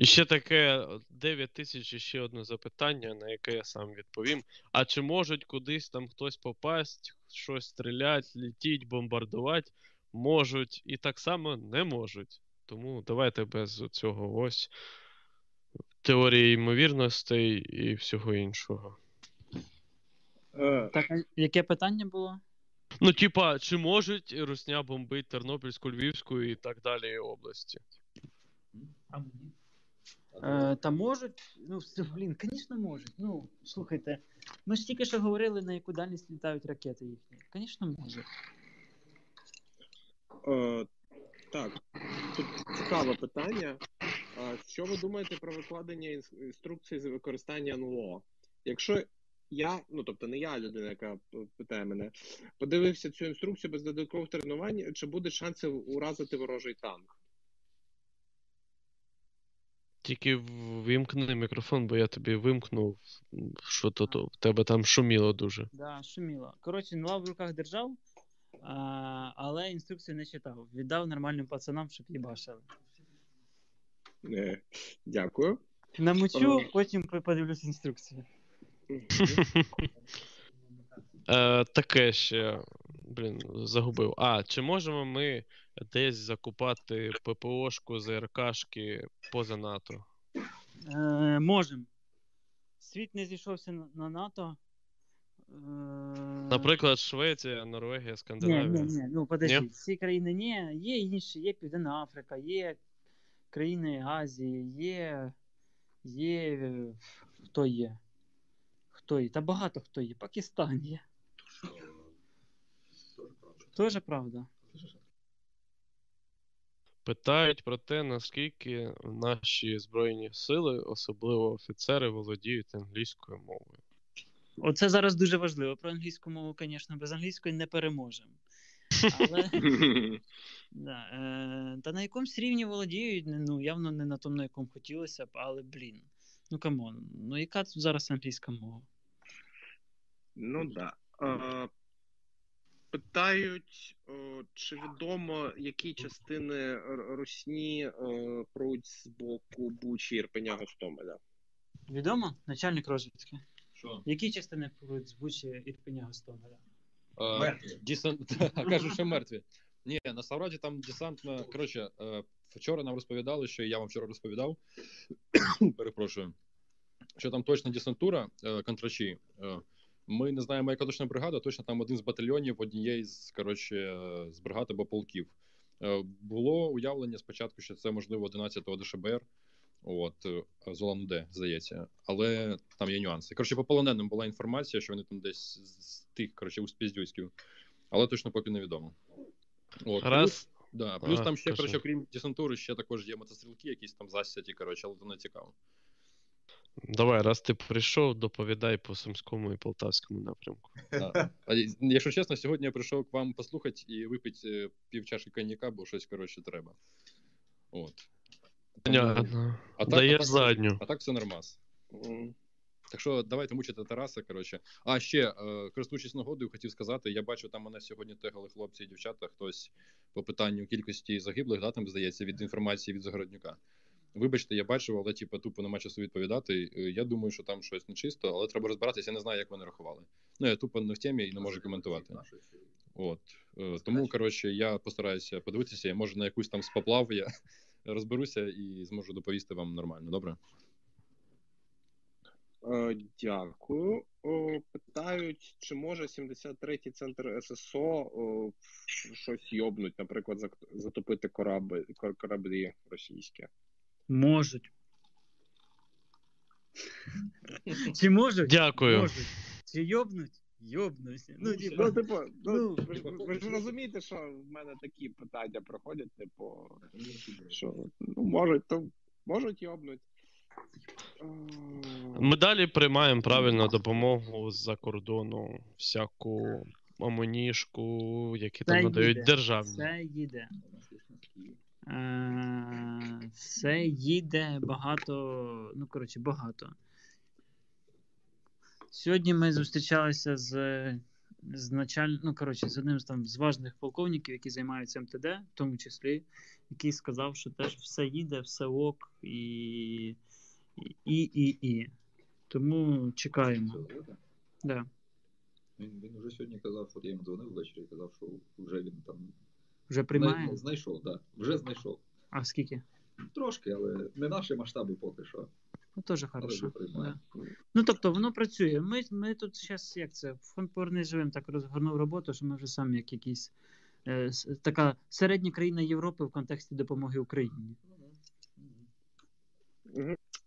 І ще таке 9 тисяч і ще одне запитання, на яке я сам відповім. А чи можуть кудись там хтось попасть, щось стрілять, літіть, бомбардувати? Можуть, і так само не можуть. Тому давайте без цього ось теорії ймовірностей і всього іншого. Е, Так, а яке питання було? Ну, типа, чи можуть Русня бомбити Тернопільську, Львівську і так далі області? Е, та можуть, ну, все, блін, звісно, можуть. Ну, слухайте, ми ж тільки що говорили, на яку дальність літають ракети їхні. Звісно, можуть. Е, так, тут цікаве питання. Що ви думаєте про викладення інс- інструкцій з використання НЛО? Якщо я, ну тобто не я людина, яка питає мене, подивився цю інструкцію без додаткових тренувань, чи буде шанси уразити ворожий танк? Тільки вимкни мікрофон, бо я тобі вимкнув, що то, то в тебе там шуміло дуже. Да, шуміло. Коротше, НЛА в руках держав, а, але інструкцію не читав. Віддав нормальним пацанам, щоб їбашили. Е, Дякую. Намучу, Е. потім подивлюсь інструкцію. Е, таке ще, блін, загубив. А, чи можемо ми десь закупати ППОшку з РКшки поза НАТО? Е, можем. Світ не зійшовся на, на НАТО. Е, Наприклад, Швеція, Норвегія, Скандинавія. ні, ні, ну подожди, Ні? всі країни ні, є інші, є Південна Африка, є країни Азії, є. Є. Хто є? Хто є? Та багато хто є. Пакистан є. Тоже правда. Питають про те, наскільки наші збройні сили, особливо офіцери, володіють англійською мовою. Оце зараз дуже важливо. Про англійську мову, звісно, без англійської не переможемо. Але да, е, та на якомусь рівні володіють, ну явно не на тому, на якому хотілося б, але блін. Ну come on, ну яка тут зараз англійська мова? Ну так. Да. Питають, о, чи відомо, які частини Русні пруть з боку Бучі, Ірпеня, Гостомеля? Відомо? Начальник розвідки. Що? Які частини будуть з Бучі Ірпеня Гостомеля? Е, Десант... Кажуть, що мертві. Ні, насправді там десантна. Коротше, е, вчора нам розповідали, що я вам вчора розповідав. Перепрошую. Що там точна десантура е, контрачі. Ми не знаємо, яка точна бригада, точно там один з батальйонів однієї з коротше, з бригад або полків. Е, Було уявлення спочатку, що це можливо 11-го ДШБР. От е, з Улан-Удэ, здається, але там є нюанси. Коротше, по полоненим була інформація, що вони там десь з- тих, коротше, успіздюськів, але точно поки невідомо. От, Раз. Плюс, да, плюс А, там ще, коротше, окрім десантури, ще також є мотострілки, якісь там засяті, коротше, але то не цікаво. Давай, раз ти прийшов, доповідай по Сумському і Полтавському напрямку. Да. А, якщо чесно, сьогодні я прийшов к вам послухати і випити е, пів чашки коньяка, бо щось, коротше, треба. От. Понятно. А так, Даєш а так, задню. А так все нормас. Так що давайте мучити Тараса. Коротше. А ще, е, користуючись нагодою, хотів сказати: я бачу, там мене сьогодні тегали хлопці і дівчата. Хтось по питанню кількості загиблих, да, там здається, від інформації від Загороднюка. Вибачте, я бачив, але типу, тупо нема часу відповідати. Е, Я думаю, що там щось нечисто, але треба розбиратися. Я не знаю, як вони рахували. Ну я тупо не в темі і не можу коментувати. От Е, тому, коротше, я постараюся подивитися. Я може на якусь там з поплав я розберуся і зможу доповісти вам нормально. Добре? Е, Дякую. Питають, чи може 73-й центр ССО щось йобнуть, наприклад, затопити кораблі, кораблі російські. Можуть. Чи можуть? Дякую. Можуть. Чи йобнуть? Йобнуть. Ну, типа, Ну, типу, ну, ну, ви, ж- ви ж розумієте, що в мене такі питання проходять, типу, що ну, можуть, то можуть йобнуть. Ми далі приймаємо правильно допомогу з-за кордону, всяку амунішку, які там надають їде. державні. Все їде. Все їде багато. Ну, коротше, багато. Сьогодні ми зустрічалися з, з началь... ну, коротше, з одним з там з важних полковників, які займаються МТД, в тому числі, який сказав, що теж все їде, все ок, і, і, і, і. Тому чекаємо. Да. Він, він вже сьогодні казав, от я йому дзвонив ввечері, казав, що вже він там Вже приймає. знай- знайшов, так. Да, вже знайшов. А скільки? Трошки, але не наші масштаби поки що. Ну, теж хорошо. Да. Ну, тобто, воно працює. Ми, ми тут зараз, як це, фонд повернись живим так розгорнув роботу, що ми вже самі як якісь е, така середня країна Європи в контексті допомоги Україні.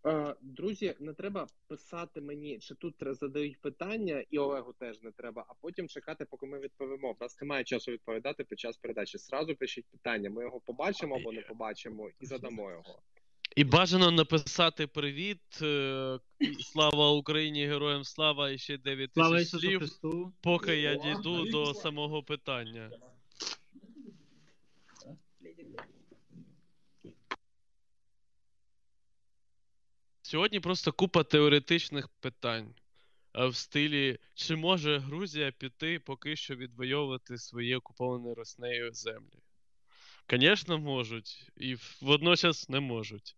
Е, Друзі, не треба писати мені, чи тут задають питання, і Олегу теж не треба, а потім чекати, поки ми відповімо. У нас немає часу відповідати під час передачі. Сразу пишіть питання. Ми його побачимо або не побачимо, і задамо його. І бажано написати привіт. е, Слава Україні, героям слава і ще 9 тисяч слів, поки я дійду до самого питання. Сьогодні просто купа теоретичних питань. е, В стилі, чи може Грузія піти поки що відвоювати свої окуповані Роснею землі? Звісно, можуть, і водночас не можуть.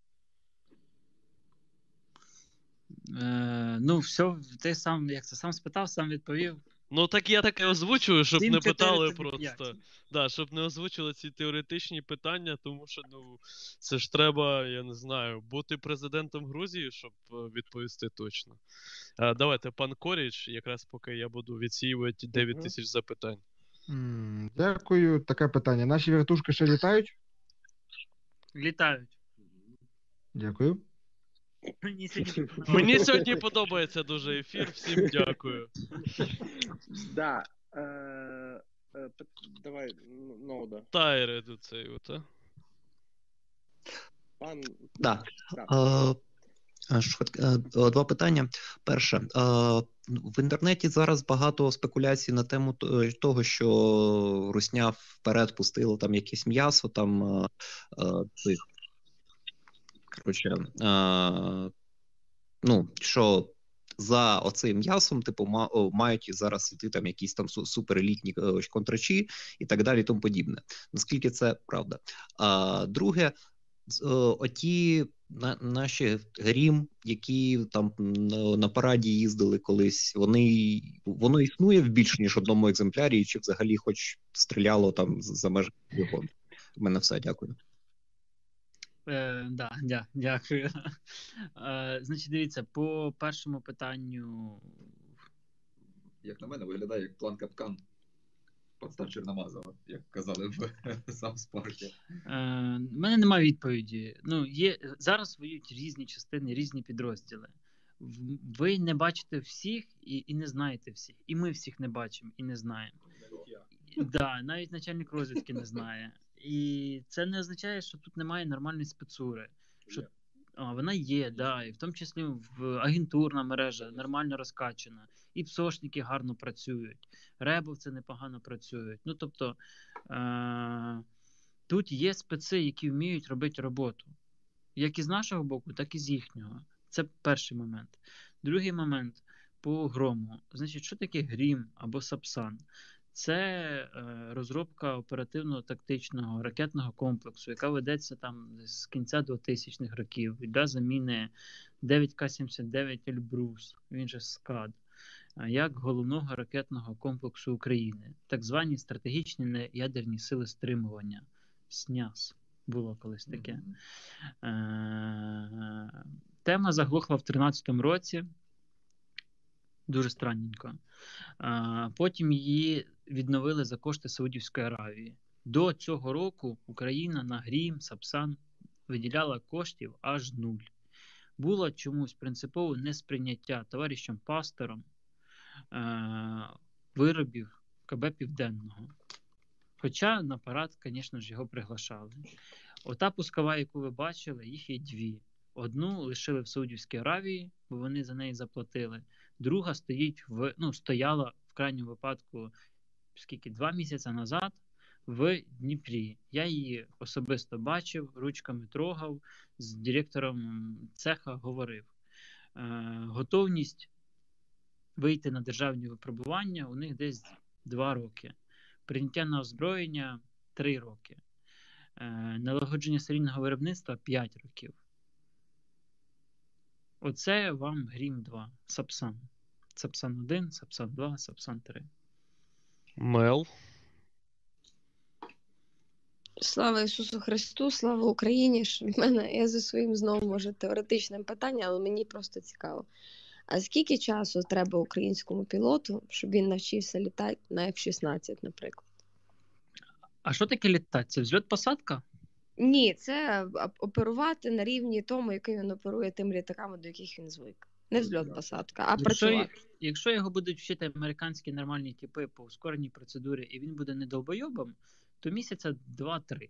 Е, ну, все, ти сам, як це сам спитав, сам відповів. Ну так я таке озвучую, щоб Сім, не питали тобі п'ять. просто. Да, щоб не озвучили ці теоретичні питання, тому що ну це ж треба, я не знаю, бути президентом Грузії, щоб е, відповісти точно. А, давайте, пан Коріч, якраз поки я буду відсіювати 9 тисяч запитань. Дякую. Таке питання. Наші вертушки ще літають? Літають. Дякую. Мені сьогодні Мені сьогодні подобається дуже ефір. Всім дякую. Да. Е, е, давай, н- Ноуда. Тайри до цей, от, а? Пан. Да. Да. Е, е, е, Два питання. Перше, е, в інтернеті зараз багато спекуляцій на тему того, що Русня вперед пустила там якесь м'ясо, там е, е, цих. Коротше, е, ну, що за оцим м'ясом, типу, ма- мають зараз іти там якісь там суперелітні е, контрачі і так далі, і тому подібне. Наскільки це правда? А друге, е, оті на, наші грім, які там на, на параді їздили колись, вони воно існує в більш ніж одному екземплярі, чи взагалі хоч стріляло там за межами його. У мене все, дякую. Е, да, дя, дякую. Е, значить, дивіться, по першому питанню. Як на мене, виглядає як план капкан. Подстав Чорномазова, як казали в Саус Парку. Е, У мене немає відповіді. Ну, є, зараз воюють різні частини, різні підрозділи. Ви не бачите всіх і, і не знаєте всіх. І ми всіх не бачимо і не знаємо. Да, навіть начальник розвідки не знає. І це не означає, що тут немає нормальної спецури. Що, а, вона є, да, і в тому числі в агентурна мережа нормально розкачана, і псошники гарно працюють, ребовці непогано працюють. Ну тобто е- тут є специ, які вміють робити роботу. Як із нашого боку, так і з їхнього. Це перший момент. Другий момент по грому. Значить, що таке грім або сапсан? Це е, розробка оперативно-тактичного ракетного комплексу, яка ведеться там з кінця 2000-х років для заміни 9К-79 Ельбрус, він же СКАД, е, як головного ракетного комплексу України, так звані стратегічні неядерні сили стримування СНЯС. Було колись таке. Е, Тема заглохла в 2013 році. Дуже странненько. Потім її відновили за кошти Саудівської Аравії. До цього року Україна на Грім, Сапсан виділяла коштів аж нуль. Було чомусь принципове несприйняття товаришем пастором е, виробів КБ Південного. Хоча на парад, звісно ж, його приглашали. Ота пускова, яку ви бачили, їх є дві. Одну лишили в Саудівській Аравії, бо вони за неї заплатили. Друга стоїть в ну, стояла в крайньому випадку скільки два місяці назад в Дніпрі. Я її особисто бачив, ручками трогав, з директором цеха говорив. Е, готовність вийти на державні випробування у них десь два роки. Прийняття на озброєння три роки. Е, налагодження серійного виробництва 5 років. Оце вам Грім 2, Сапсан. Сапсан 1, Сапсан 2, Сапсан 3. Мел. Слава Ісусу Христу, слава Україні! Ж В мене я зі своїм знову може теоретичним питанням, але мені просто цікаво. А скільки часу треба українському пілоту, щоб він навчився літати на F-16, наприклад? А що таке літати? Це взльот посадка? Ні, це оперувати на рівні тому, який він оперує тим літаками, до яких він звик. Не взльот посадка, а Якщо, працювати. якщо його будуть вчити американські нормальні типи по ускореній процедурі, і він буде не долбойобом, то місяця 2-3.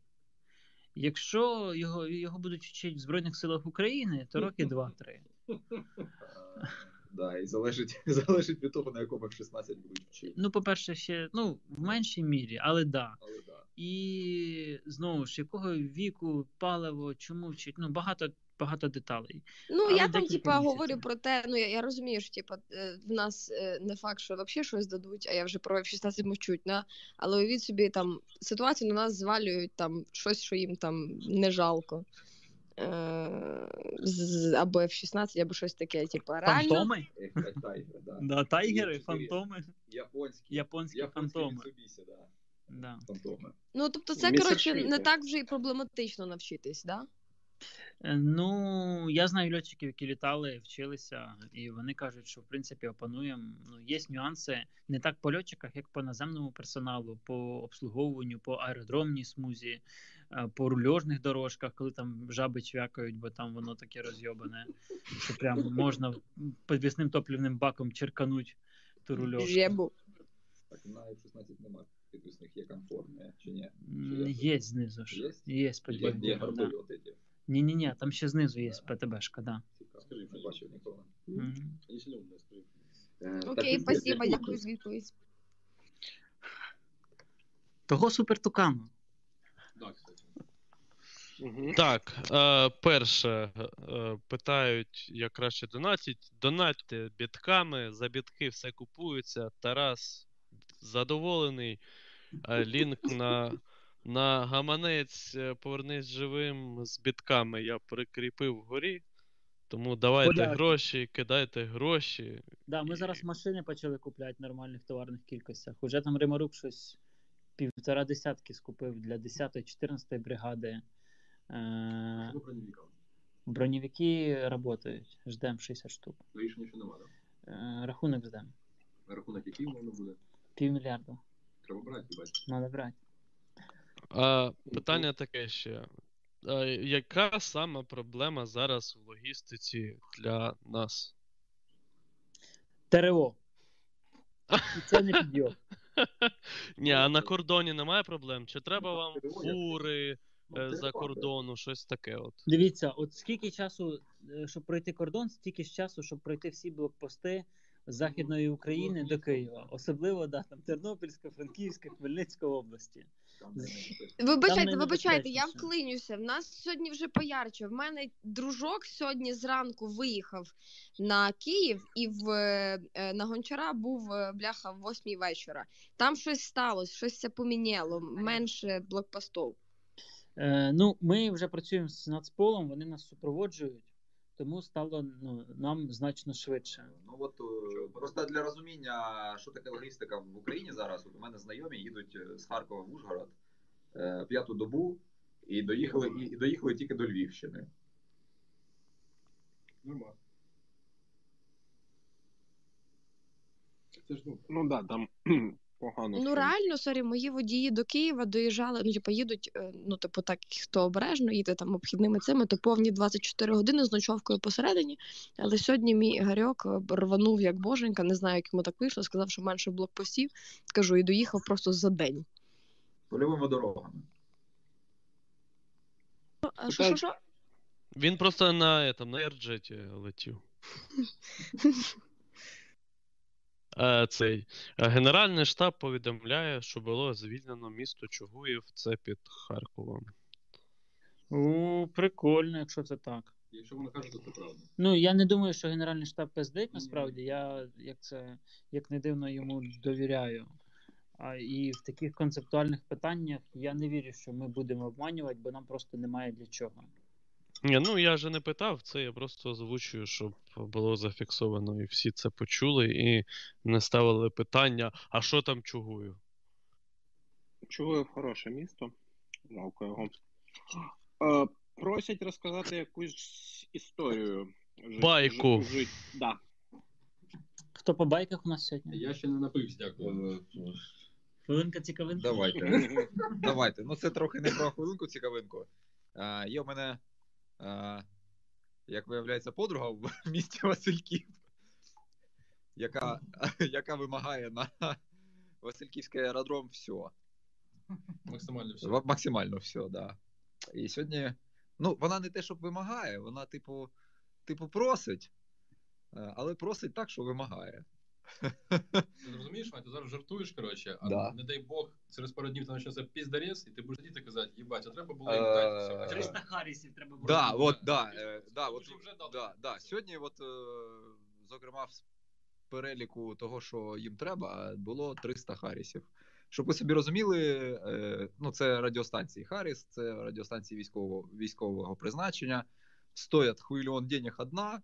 Якщо його, його будуть вчити в Збройних силах України, то роки 2-3. Да, і залежить, залежить від того, на якому F-16 будуть вчити. Ну, по-перше, ще ну, в меншій мірі, але да. Але да. І знову ж, якого віку, паливо, чому вчить, ну багато, багато деталей. Ну, Але я там, типа, говорю про те, ну я, я розумію, що типа е, в нас е, не факт, що взагалі щось дадуть, а я вже про F-16 мовчуть, да? але уявіть собі там ситуацію на нас звалюють там щось, що їм там не жалко. Е, з- або F-16, або щось таке, типа, реально. Фантоми? F-5 да. Да, тайгери, фантоми, Японські, японські фантоми. Mitsubishi, да. Да. Фантоми. Ну, тобто, це, коротше, не так вже і проблематично навчитись, да? Е, Ну, я знаю льотчиків, які літали, вчилися, і вони кажуть, що в принципі опануємо. Ну, є нюанси не так по льотчиках, як по наземному персоналу, по обслуговуванню, по аеродромній смузі, е, по рульожних дорожках, коли там жаби чвякають, бо там воно таке розйобане, що прям можна підвісним топливним баком черкануть ту рульошку. Жебу. Так, на F-16 немає підвісних, є комфортні, чи ні? М, Є знизу ж. Є? Є Є, подібні. Да. горбові от эти. Ні, ні, ні, там ще знизу є ПТБшка, да. Цікаво, не бачив ніколи. Е, Окей, спасибо, дякую за відповідь. Того супертукану. Так, е, перше, е, питають, як краще донатить. Донатьте бітками, за бітки все купується. Тарас задоволений. Е, лінк на, на гаманець е, повернись живим з бітками я прикріпив вгорі. Тому давайте Подяки. гроші, кидайте гроші. Да, ми зараз машини почали купляти в нормальних товарних кількостях. Уже там Римарук щось півтора десятки скупив для 10-ї, 14-ї бригади. Е, броневики працюють. Ждемо 60 штук. Рішення ще немає, Е, рахунок ждемо. Рахунок який можна буде? Півмільярда. Треба брати, бачите. Надо брати. А, питання таке ще. А, яка сама проблема зараз в логістиці для нас? ТРО. І це не підйом. Ні, а на кордоні немає проблем? Чи треба вам фури за кордону, щось таке от? Дивіться, от скільки часу, е, щоб пройти кордон, стільки ж часу, щоб пройти всі блокпости з Західної України до Києва. Особливо да, там Тернопільська, Франківська, Хмельницька області. Вибачайте, вибачайте, я вклинюся. В нас сьогодні вже поярче. В мене дружок сьогодні зранку виїхав на Київ, і в е, на Гончара був е, бляха в восьмій вечора. Там щось сталося, щось це поміняло, менше блокпостів. Е, ну, ми вже працюємо з Нацполом, вони нас супроводжують, тому стало ну, нам значно швидше. Ну от е, просто для розуміння, що таке логістика в Україні зараз. От у мене знайомі їдуть е, з Харкова в Ужгород е, п'яту добу і доїхали, і, і доїхали тільки до Львівщини. Нормально. Це ж ну. Ну да, там погано. Ну реально, sorry, мої водії до Києва доїжджали. Ну, типу, їдуть, е, ну, типу, так, хто обережно їде там обхідними цими, то повні 24 години з ночовкою посередині. Але сьогодні мій Ігорьок е, рванув як боженька, не знаю, як йому так вийшло, сказав, що менше блокпостів. Кажу, і доїхав просто за день. Польовими дорогами. А що, що, що? Він просто на, этом, на Ерджеті летів. Е, цей. е, Генеральний штаб повідомляє, що було звільнено місто Чугуїв, це під Харковом. О, прикольно, якщо це так. Якщо вона каже, то це правда. Ну, я не думаю, що Генеральний штаб пиздить, насправді. Я, як це, як не дивно, йому довіряю. А, і в таких концептуальних питаннях я не вірю, що ми будемо обманювати, бо нам просто немає для чого. Ні, ну я же не питав, це я просто озвучую, щоб було зафіксовано, і всі це почули, і не ставили питання, а що там Чугуїв? Чугуєв хороше місто. Жалко його. Е, просять розказати якусь історію. Жи- Байку. жи- жи- Да. Хто по байках у нас сьогодні? Я ще не напився, дякую. Хвилинка цікавинка. Давайте. Давайте. Ну це трохи не про хвилинку цікавинку. А, є у мене, як виявляється, подруга в місті Васильків, яка, яка вимагає на Васильківський аеродром все. Максимально все. Максимально все, да. І сьогодні, ну, вона не те, щоб вимагає, вона, типу, типу, просить, е, але просить так, що вимагає. Ти розумієш, Вань, ти зараз жартуєш, коротше, а Да. не дай Бог, через пару днів там почнеться піздарез, і ти будеш сидіти і казати, їбать, а треба було Е, їм дати все. хоча б». 300 харісів треба було. Да, от, да, да, е, да, от, вже да, да. Сьогодні, от, е, зокрема, в переліку того, що їм треба, було 300 Харрісів. Щоб ви собі розуміли, е, ну, це радіостанції Харріс, це радіостанції військового, військового призначення. Стоять хвильон денег одна,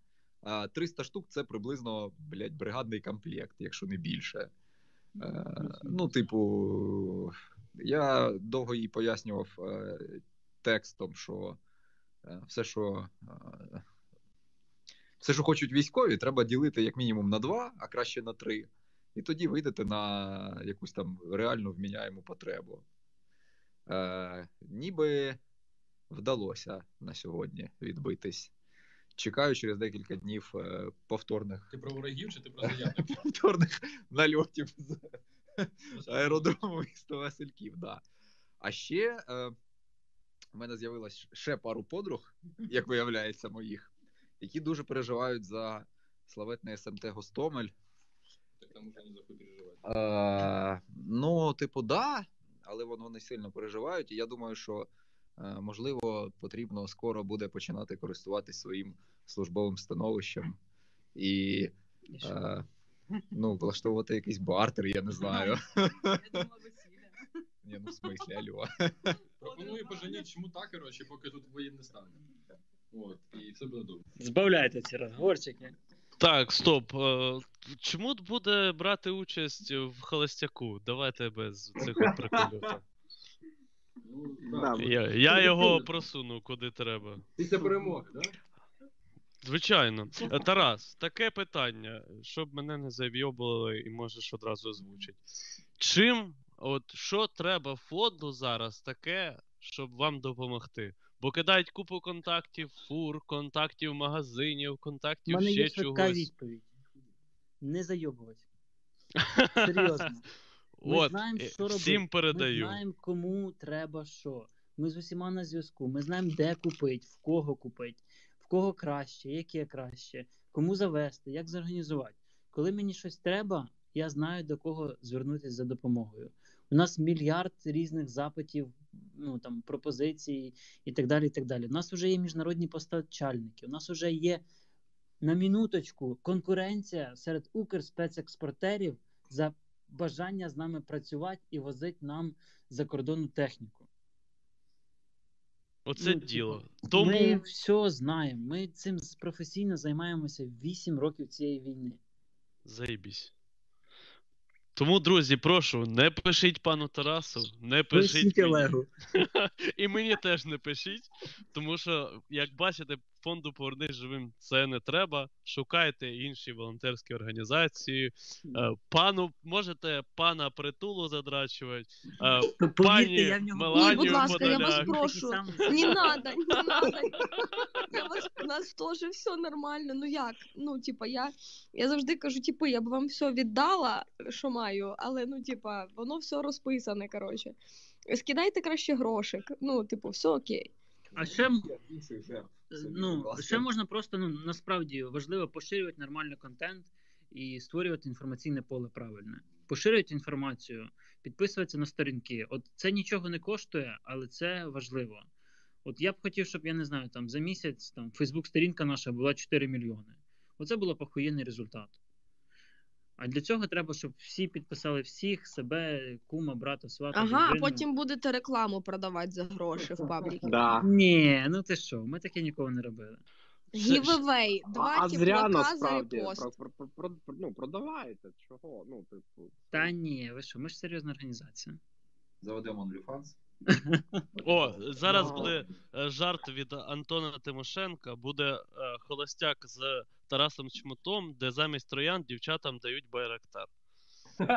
300 штук це приблизно, блядь, бригадний комплект, якщо не більше. Е, ну, типу, я довго їй пояснював е, текстом, що е, все, що. Все, що хочуть військові, треба ділити як мінімум на два, а краще на три. І тоді вийдете на якусь там реальну вміняєму потребу. Е, ніби вдалося на сьогодні відбитись. Чекаю через декілька днів е, повторних, Ти про ворогів чи ти про заявників? повторних нальотів з аеродрому міста Васильків. Да. А ще е, в мене з'явилось ще пару подруг, як виявляється, моїх, які дуже переживають за славетний СМТ Гостомель. Так там уже не захуй переживати. Е, ну, типу, да, але вони сильно переживають, і я думаю, що можливо потрібно скоро буде починати користуватись своїм службовим становищем і е, ну, влаштовувати якийсь бартер, я не знаю. Ні, ну в смислі, алло. Пропоную поженіть чому так, коротше, поки тут воєнний стан. От, і все буде добре. Збавляйте ці розговорчики. Так, стоп. е, Чому буде брати участь в холостяку? Давайте без цих приколів. Ну, Да. Я, я його просуну куди треба. Після перемоги, так? Звичайно. Е, Тарас, таке питання, щоб мене не завйобували і можеш одразу озвучити. Чим от що треба фонду зараз таке, щоб вам допомогти? Бо кидають купу контактів, фур, контактів магазинів, У контактів мене ще є швидка чогось. відповідь. Не зайобувати. Серйозно. Ми От, знаємо, е, що робити. всім передаю. Ми знаємо, кому треба що. Ми з усіма на зв'язку. Ми знаємо, де купити, в кого купити, в кого краще, яке краще, кому завести, як зорганізувати. Коли мені щось треба, я знаю, до кого звернутися за допомогою. У нас мільярд різних запитів, ну там пропозицій і так далі. і так далі. У нас вже є міжнародні постачальники, у нас вже є на минуточку конкуренція серед укрспецекспортерів за бажання з нами працювати і возити нам за кордону техніку. Оце Ну, типу, діло. Ми Тому все знаємо. Ми цим професійно займаємося 8 років цієї війни. заїбісь. Тому, друзі, прошу, не пишіть пану Тарасу, не пишіть Пишіть мені. Олегу. І мені теж не пишіть, тому що, як бачите, фонду Повернись живим це не треба. Шукайте інші волонтерські організації. Е, Пану можете пана притулу задрачувати, е, Повірте, пані я в нього- Ні, будь ласка, я вас прошу. Не надо, не надо. Я вас, у нас теж все нормально. Ну як? Ну, типа, я, я завжди кажу, типу, я б вам все віддала, що маю, але ну, типа, воно все розписане, коротше. Скидайте краще грошик. Ну, типу, все окей. А ще, Інших жертв. Ну, ще можна просто ну, насправді важливо поширювати нормальний контент і створювати інформаційне поле правильне. Поширювати інформацію, підписуватися на сторінки. От це нічого не коштує, але це важливо. От я б хотів, щоб я не знаю, там за місяць там Фейсбук-сторінка наша була 4 мільйони. Оце було б охуєнний результат. А для цього треба, щоб всі підписали всіх, себе, кума, брата, свата. Ага, а потім будете рекламу продавати за гроші в пабліки. Да. Ні, ну ти що, ми таке ніколи не робили. Гівевей, два а зря теплоказа насправді пост. про, про, про, ну, продавайте. Чого? Ну, типу. Та ні, ви що, ми ж серйозна організація. Заведемо OnlyFans. О, зараз буде е, жарт від Антона Тимошенка. Буде е, холостяк з Тарасом Чмутом, де замість троян дівчатам дають байрактар.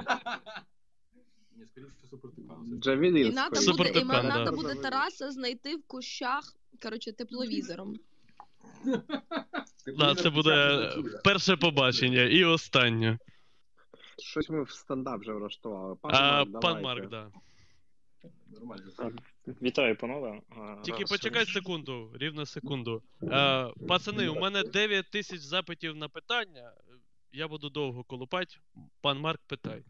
Ні, скоріше супертикан. І Джавелін. надо буде, і Супертикан, да. надо буде Тараса знайти в кущах, коротше, тепловізором. Да, це буде перше побачення і останнє. Щось ми в стендап вже влаштували. Пан А, Марк, пан давайте. Марк, да. Нормально. Вітаю, панове. Тільки раз, почекай секунду, рівно секунду. Е, пацани, у мене 9 тисяч запитів на питання. Я буду довго колупати. Пан Марк, питай.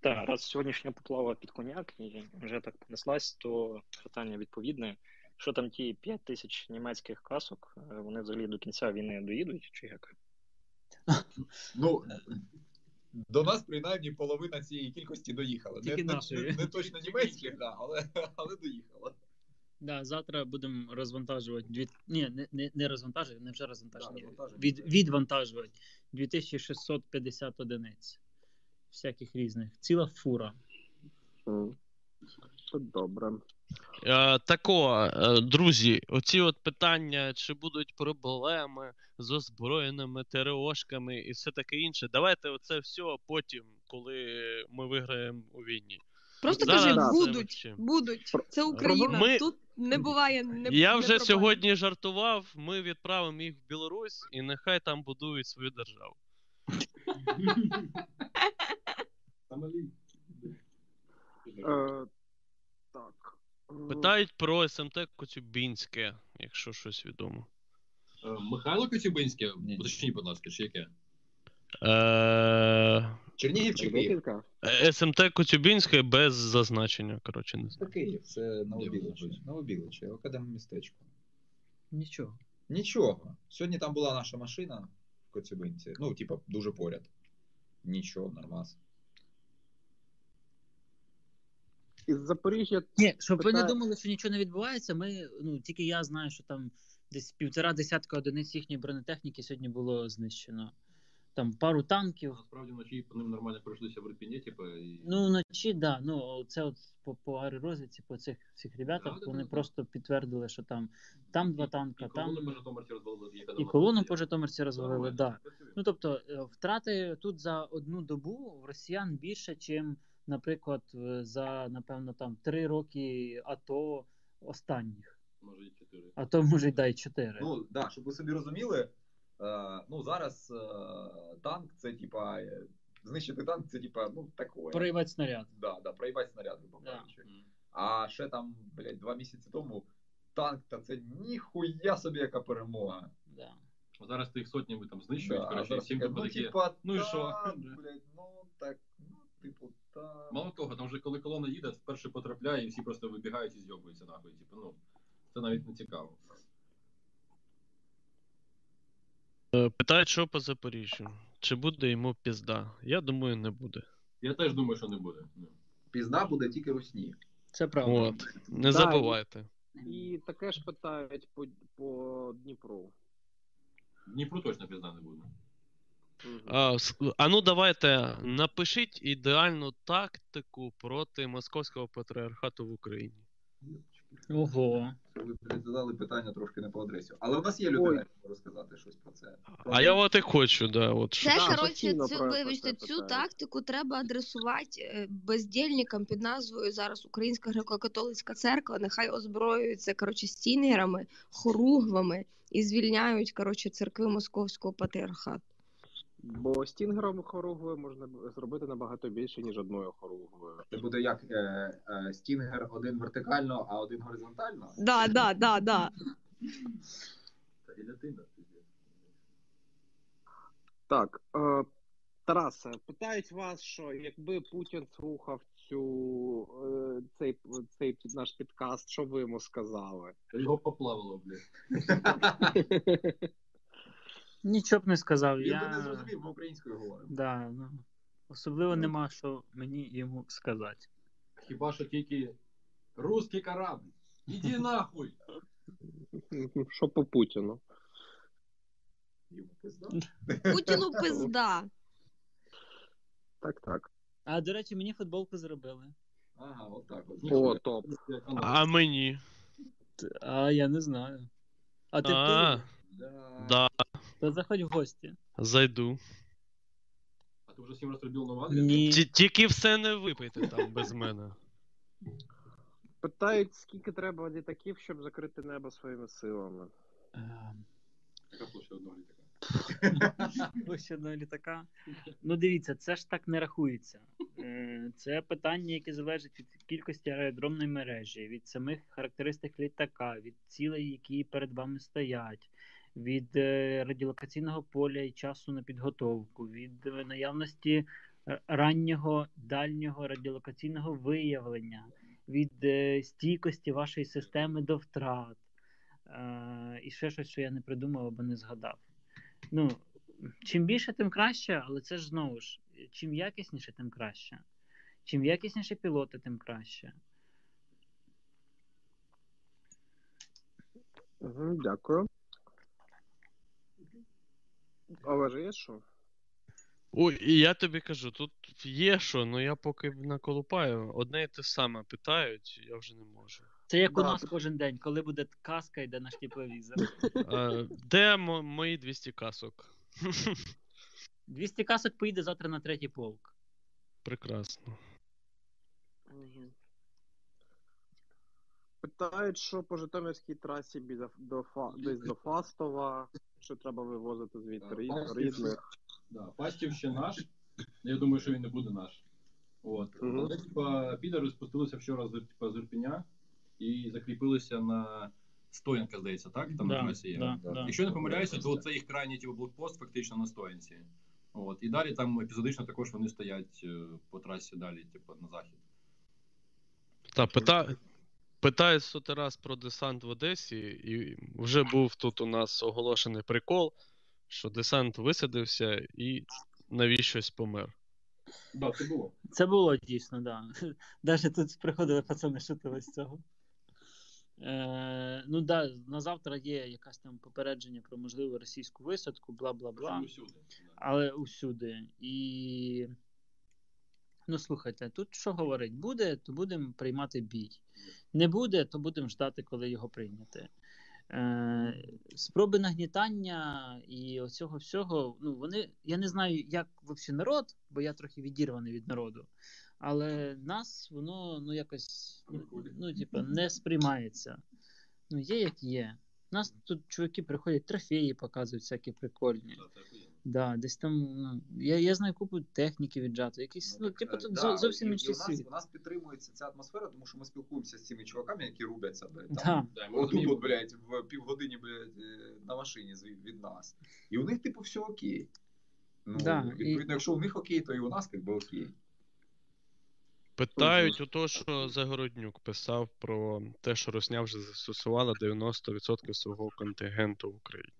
Так, раз сьогоднішня поплава під коняк і вже так понеслась, то питання відповідне. Що там ті 5 тисяч німецьких касок, е, вони взагалі до кінця війни доїдуть, чи як? Ну, до нас принаймні половина цієї кількості доїхала. Тільки не, не, не, не точно німецьких, да, але, але доїхала. Да, завтра будемо розвантажувати дві. Ні, не, не, не розвантажувати, не вже розвантажувати. Да, Від, відвантажувати 2650 одиниць. Всяких різних. Ціла фура. Це добре. Е, тако, е, друзі, оці от питання, чи будуть проблеми з озброєними ТРОшками і все таке інше. Давайте оце все потім, коли ми виграємо у війні. Просто Зараз кажи, це будуть, вообще. будуть. Це Україна. Ми- Тут не буває не Я не вже проблем. сьогодні жартував, ми відправимо їх в Білорусь і нехай там будують свою державу. Е, Питають про СМТ Коцюбінське, якщо щось відомо. Е, Михайло Коцюбинське, Ні. уточніть, будь ласка, чи яке? Е, Чернігів чи Київ? Е, СМТ Коцюбінське без зазначення, коротше, не знаю. Київ, це Новобіличі. Новобіличі, академмістечко. Нічого. Нічого. Сьогодні там була наша машина в Коцюбинці. Ну, типа, дуже поряд. Нічого, нормас. Із Запоріжжя Ні, щоб ви не думали, що нічого не відбувається, ми, ну, тільки я знаю, що там десь півтора десятка одиниць їхньої бронетехніки сьогодні було знищено. Там пару танків. Насправді вночі по ним нормально пройшлися в Ірпіні, типу, і... Ну, вночі, да. Ну, це от по, по аеророзвідці, по цих всіх ребятах, Да, вони да. просто підтвердили, що там, там два танка, і там. колону по Житомирці розвалили, яка І колону по Житомирці розвалили, Нормально, да. Ну тобто, е, втрати тут за одну добу в росіян більше, ніж наприклад, за, напевно, там три роки АТО останніх. Може і 4. А то може й дай чотири. Ну, да, щоб ви собі розуміли, е, ну зараз е, танк це типа. е, Знищити танк це типа, ну такое. Проїбать снаряд. Да, да, проїбать снаряд, грубо кажучи. А ще там, блядь, два місяці тому танк, та це ніхуя собі яка перемога. Да. А зараз ти їх сотнями там знищують, Да, коротше, всім ну, такі, типа, ну і що? та, блядь, ну так, ну, типу, та. Мало того, там вже коли колона їде, вперше потрапляє, і всі просто вибігають і зйобуються нахуй. Типу, ну, це навіть не цікаво. Е, Питають, що по Запоріжжю. Чи буде йому пізда? Я думаю, не буде. Я теж думаю, що не буде. Ну. Пізна буде тільки русні. Це правда. От. Не Да, забувайте. І таке ж питають по, по Дніпру. Дніпру точно пізда не буде. А, а ну давайте напишіть ідеальну тактику проти московського патріархату в Україні. Ого. Ви задали питання трошки не по адресі. Але у нас є людина, яка може розказати щось про це. А я от і хочу, да, от. Це, Да, коротше, цю, про- про вибачте, цю тактику треба адресувати е, бездільникам під назвою зараз Українська греко-католицька церква. Нехай озброюються коротше, стінгерами, хоругвами і звільняють коротше, церкви московського патріархату. Бо стінгером хоругвою можна зробити набагато більше, ніж одною хоругвою. Це буде як е, е, стінгер один вертикально, а один горизонтально. Да, да, да, да. Та і дитина. Так, е, Тарасе, питають вас, що якби Путін слухав цю, е, цей, цей наш підкаст, що ви йому сказали? Його поплавило, блядь. Нічого б не сказав. Він я... би не зрозумів, ми українською говоримо. Да, ну, особливо нема що мені йому сказати. Хіба що тільки русський корабль. Іди нахуй! Що по Путіну? Йому пизда. Путіну пизда. Так, так. А до речі, мені футболку зробили. Ага, от так от. О, топ. А мені. А я не знаю. А ти? Да. да, То заходь в гості. зайду. А ти вже всім розробив на вазі? Ні. Ті- Тільки все не випийте там без мене. Питають, скільки треба літаків, щоб закрити небо своїми силами. Ем, Яка площа одного літака? Ось одного літака. Ну дивіться, це ж так не рахується. Е, Це питання, яке залежить від кількості аеродромної мережі, від самих характеристик літака, від цілей, які перед вами стоять, від е, радіолокаційного поля і часу на підготовку, від е, наявності е, раннього дальнього радіолокаційного виявлення, від стійкості вашої системи до втрат. І ще щось, що я не придумав або не згадав. Ну, чим більше, тим краще, але це ж знову ж, чим якісніше, тим краще. Чим якісніші пілоти, тим краще. Дякую. Олеже, є що? Ой, і я тобі кажу, тут є що, але я поки наколупаю. Одне і те саме питають, я вже не можу. Це як у нас кожен день, коли буде каска, йде наш тепловізор. Е, Де мо- мої 200 касок? 200 касок поїде завтра на третій полк. Прекрасно. Питають, що по Житомирській трасі біля до Фа- десь до Фастова, що треба вивозити звідти Фастів рідних. Да, Фастів ще наш. Я думаю, що він не буде наш. От. Мгм. Але типа підери спустилися вчора з типа, з Ірпеня і закріпилися на Стоянка, здається, так? Там на Да, є. да, да. Якщо не помиляюся, то це їх крайній типу, блокпост фактично на Стоянці. От. І далі там епізодично також вони стоять е, по трасі далі, типу, на захід. Та пита... питають сотий раз про десант в Одесі, і вже був тут у нас оголошений прикол, що десант висадився і навіщось помер. Так, це було. Це було дійсно, так. Да. Навіть тут приходили пацани шутили з цього. Е, ну да, на завтра є якась там попередження про можливу російську висадку, бла бла бла. Усюди. Але усюди. І. Ну, слухайте, тут що говорить? Буде, то будемо приймати бій. Не буде, то будемо ждати, коли його прийняти. Е, спроби нагнітання і оцього всього, ну, вони. Я не знаю, як взагалі народ, бо я трохи відірваний від народу. Але нас воно ну якось ну, типа, не сприймається. Ну, є як є. У нас тут чуваки приходять, трофеї показують всякі прикольні. Да, десь там, ну, я, я знаю купу техніки віджато, якісь, ну, типу, тут Да, зовсім і- і інший у нас, світ. у нас підтримується ця атмосфера, тому що ми спілкуємося з цими чуваками, які рублять себе. Да. Там, Да, ми Отут, от, блядь, в півгодині, блядь, е, на машині від нас. І у них, типу, все окей. Ну, Да, і- відповідно, якщо у них окей, то і у нас як би окей. Питають у то, що Загороднюк писав про те, що Росня вже застосувала 90% свого контингенту в Україні.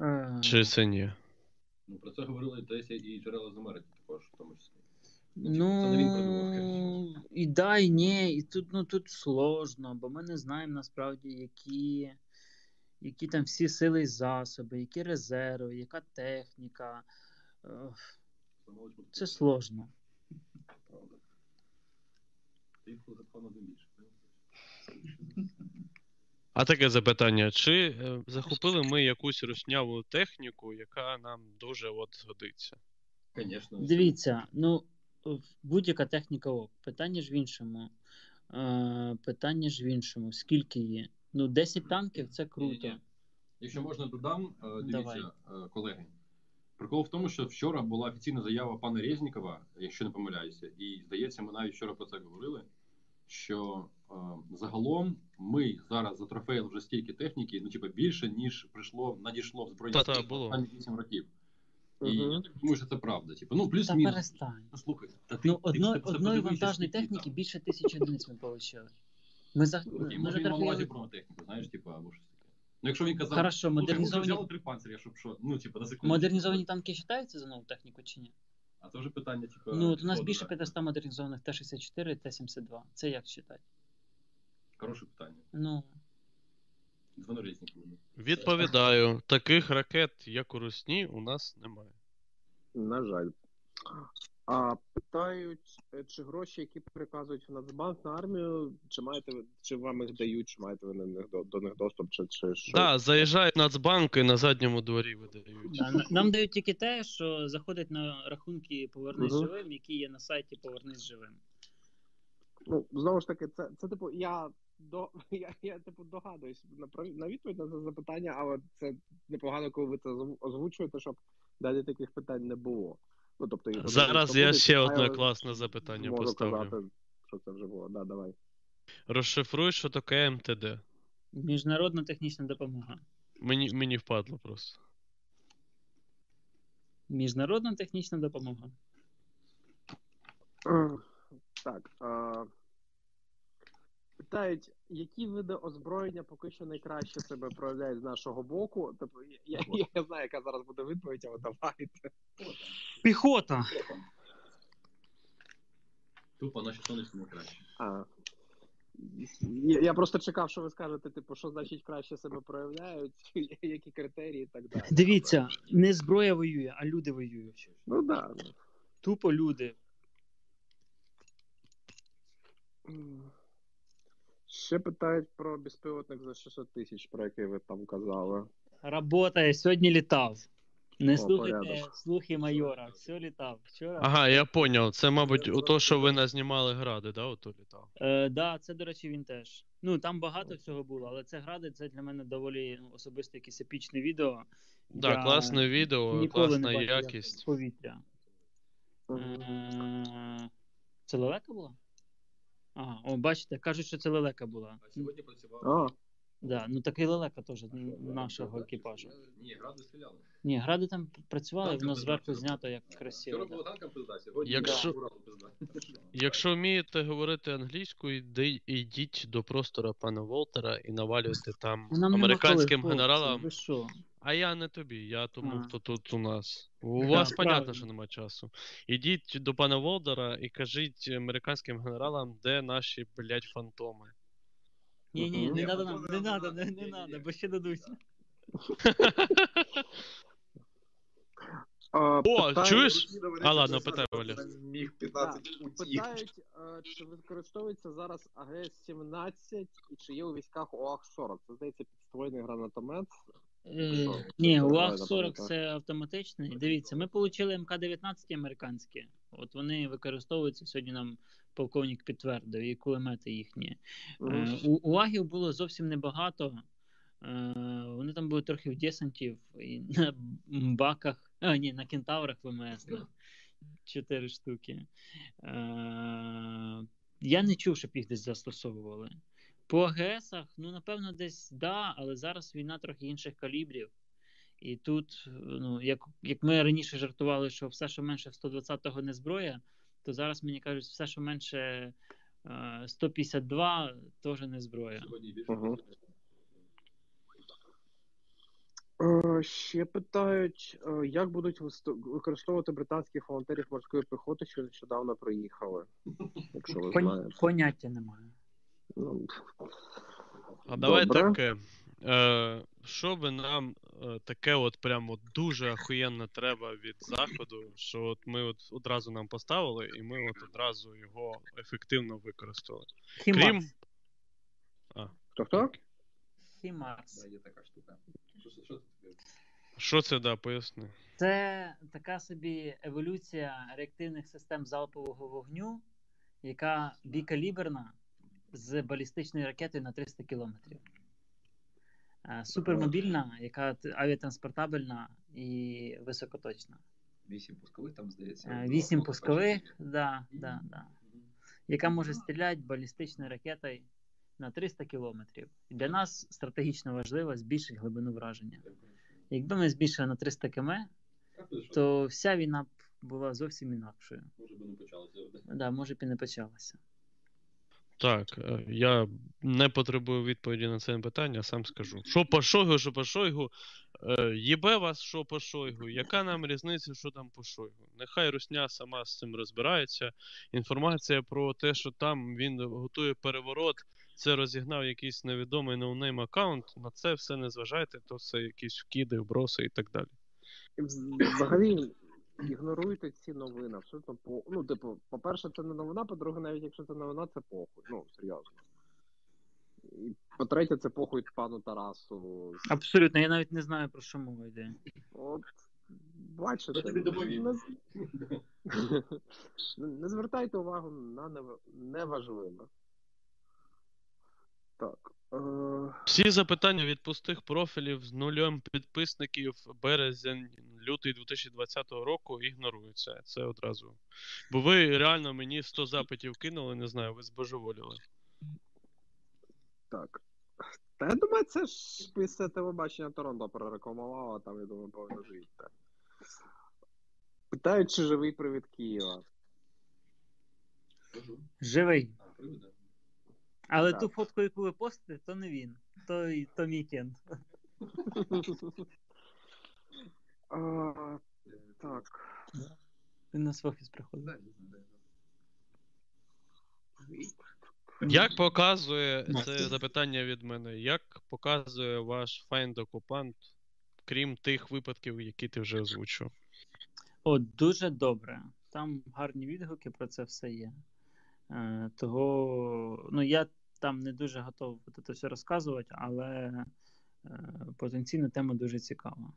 Е, Чи це ні? Ну, про це говорили десь і джерела з Америки також, в тому числі. Він Ну, і да, і ні, і тут, ну, тут сложно, бо ми не знаємо насправді, які, які там всі сили і засоби, які резерви, яка техніка. Це сложно. Правда. Ти їх один більше. А таке запитання: чи е, захопили ми якусь русняву техніку, яка нам дуже от згодиться? Звісно. Дивіться, ну, будь-яка техніка ок. Питання ж в іншому. Е, питання ж в іншому. Скільки є? Ну, 10 танків це круто. Ні-ні-ні. Якщо можна додам, е, Давай. дивіться, е, колеги. Прикол в тому, що вчора була офіційна заява пана Резнікова, якщо не помиляюся, і здається, ми навіть вчора про це говорили. Що загалом ми зараз затрофеїли вже стільки техніки, ну типу більше, ніж прийшло, надійшло в збройні Та-та, сили було. останні 8 років. І Мгм. я так думаю, що це правда. Типу, ну плюс-мінус. перестань. Ну, слухай, та ти, Ну, одно, це одної вантажної техніки там. більше тисячі одиниць ми отримали. Ми, за, Окей, ми може він мав увазі бронетехніку, знаєш, типу, або щось таке. Ну, якщо він казав, Хорошо, «Слухай, ми вже модернізовані- взяли три панциря, щоб що, ну, типу, на секунду. Модернізовані танки вважаються за нову техніку чи ні? А це вже питання, типу, Ну, от у нас більше так. 500 модернізованих Т-64 і Т-72. Це як вважати? Хороше питання. Ну, Дзвони Резнікову. Відповідаю, таких ракет, як у Русні, у нас немає. На жаль. А питають, е, чи гроші, які приказують в Нацбанк на армію, чи маєте ви, чи вам їх дають, чи маєте ви на них до, до них доступ, чи, чи що? Так, заїжджають Нацбанки на задньому дворі видають. да, нам дають тільки те, що заходить на рахунки Повернись Мгм. живим, які є на сайті Повернись живим. Ну, знову ж таки, це, це типу, я до я, я типу догадуюсь на на відповідь на це запитання, але це непогано, коли ви це озвучуєте, щоб далі таких питань не було. Ну, тобто, і Зараз я будуть, ще а одне класне запитання можу поставлю. казати, що це вже було. Да, давай. Розшифруй, що таке МТД. Міжнародна технічна допомога. Мені, мені впадло просто. Міжнародна технічна допомога. Так. А... Питають, які види озброєння поки що найкраще себе проявляють з нашого боку. Тобто, я, я, я знаю, яка зараз буде відповідь, але давайте. Піхота! Тупо наші сонячні краще. А. Я, я просто чекав, що ви скажете, типу, що значить краще себе проявляють, які критерії і так далі. Дивіться, не зброя воює, а люди воюють. Ну так. Да. Тупо люди. Ще питають про безпілотник за 600 тисяч, про який ви там казали. Работає, сьогодні літав. Не О, слухайте порядок. слухи майора. Все літав. Вчора. Ага, я поняв. Це, мабуть, у то, що ви назнімали гради, да, ото літав. Е, да, це, до речі, він теж. Ну, там багато всього було, але це гради, це для мене доволі ну, особисто якесь епічне відео. Да, Я класне відео, ніколи не класна бачив якість. Повітря. Е, Це лелека була? Ага, о, бачите, кажуть, що це лелека була. А сьогодні працював. А, Да, ну так і лелека теж н- нашого екіпажу. Ні, гради стріляли. Ні, гради там працювали, воно зверху знято як Вчора красиво. було Да. танком пизда, сьогодні Якщо- пизда. Якщо вмієте говорити англійською, йди, йдіть до простора пана Волтера і навалюйте там Ну, Нам нема американським коли, хлопці, генералам. Ви що? А я не тобі, я тому, А. хто тут у нас. У Да, вас понятно, що нема часу. Ідіть до пана Волдера і кажіть американським генералам, де наші, блядь, фантоми. Ні, ні, не Ні, надо ну, нам, не не надо, надо. не, не Ні-ні-ні. бо ще дадуть. а, О, питають- чуєш? А, ладно, питай, Валер. Міг 15 утік. Питають, е, чи використовується зараз АГС-17 і чи є у військах ОАГ-40? Це, здається, підствольний гранатомет. Е, ні, Що УАГ це 40 це автоматичний. Дивіться, ми отримали МК-19 американські. От вони використовуються сьогодні. Нам полковник підтвердив, і кулемети їхні. Е, У, у агів було зовсім небагато. Е, Вони там були трохи в десантів і на баках, а ні, на кентаврах ВМС. Чотири штуки. Е, Я не чув, щоб їх десь застосовували. По АГСах, ну, напевно, десь да, але зараз війна трохи інших калібрів. І тут, ну, як, як ми раніше жартували, що все, що менше 120-го не зброя, то зараз мені кажуть, все, що менше е, 152, теж не зброя. Мгм. Е, Ще питають, е, як будуть використовувати британських волонтерів морської піхоти, що нещодавно приїхали, якщо ви Пон- знаєте. Поняття немає. А давай Добре. таке. Е, що би нам е, таке от прямо дуже ахуєнно треба від заходу, що от ми от одразу нам поставили, і ми от одразу його ефективно використали. Хімарс. Крім. А, Хто хто? Хімарс. Є така штука. Що це да, поясни. Це така собі еволюція реактивних систем залпового вогню, яка бікаліберна з балістичною ракетою на 300 кілометрів. Е, Супермобільна, яка авіатранспортабельна і високоточна. Вісім пускових там, здається. Е. Вісім пускових, да, да, да. яка може стріляти балістичною ракетою на 300 кілометрів. Для нас стратегічно важливо збільшити глибину враження. Якби ми збільшили на 300 км, то вся війна б була зовсім інакшою. Може би не почалося. Да, може б і не почалася. Так, е, я не потребую відповіді на це питання, сам скажу. Що по Шойгу, що по Шойгу. Е, Єбе вас, що по Шойгу, яка нам різниця, що там по Шойгу? Нехай Русня сама з цим розбирається. Інформація про те, що там він готує переворот, це розігнав якийсь невідомий no-name аккаунт, на це все не зважайте, то це якісь вкиди, вброси і так далі. Взагалі ігноруйте ці новини. Абсолютно по. Ну, типу, по-перше, це не новина, по-друге, навіть якщо це новина, це похуй. Ну, серйозно. І по-третє, це похуй пану Тарасу. Абсолютно, я навіть не знаю, про що мова йде. От, бачите, не, не звертайте увагу на неважливе. Так. Е... Всі запитання від пустих профілів з нульом підписників березень, лютий 2020 року ігноруються. Це одразу. Бо ви реально мені 100 запитів кинули, не знаю, ви збожеволіли. Так. Та я думаю, це ж після телебачення Торонто прорекламувало, там, я думаю, повинно жити. Питають, чи живий привід Києва. Живий. А, привода. Але Так. ту фотку, яку ви постите, то не він. То, то мій кент. А, так. Він на свій офіс приходить. Да, да. Як показує це запитання від мене? Як показує ваш Occupant, крім тих випадків, які ти вже озвучив? О, дуже добре. Там гарні відгуки про це все є. Е, того, ну я там не дуже готовий це все розказувати, але е, потенційно тема дуже цікава.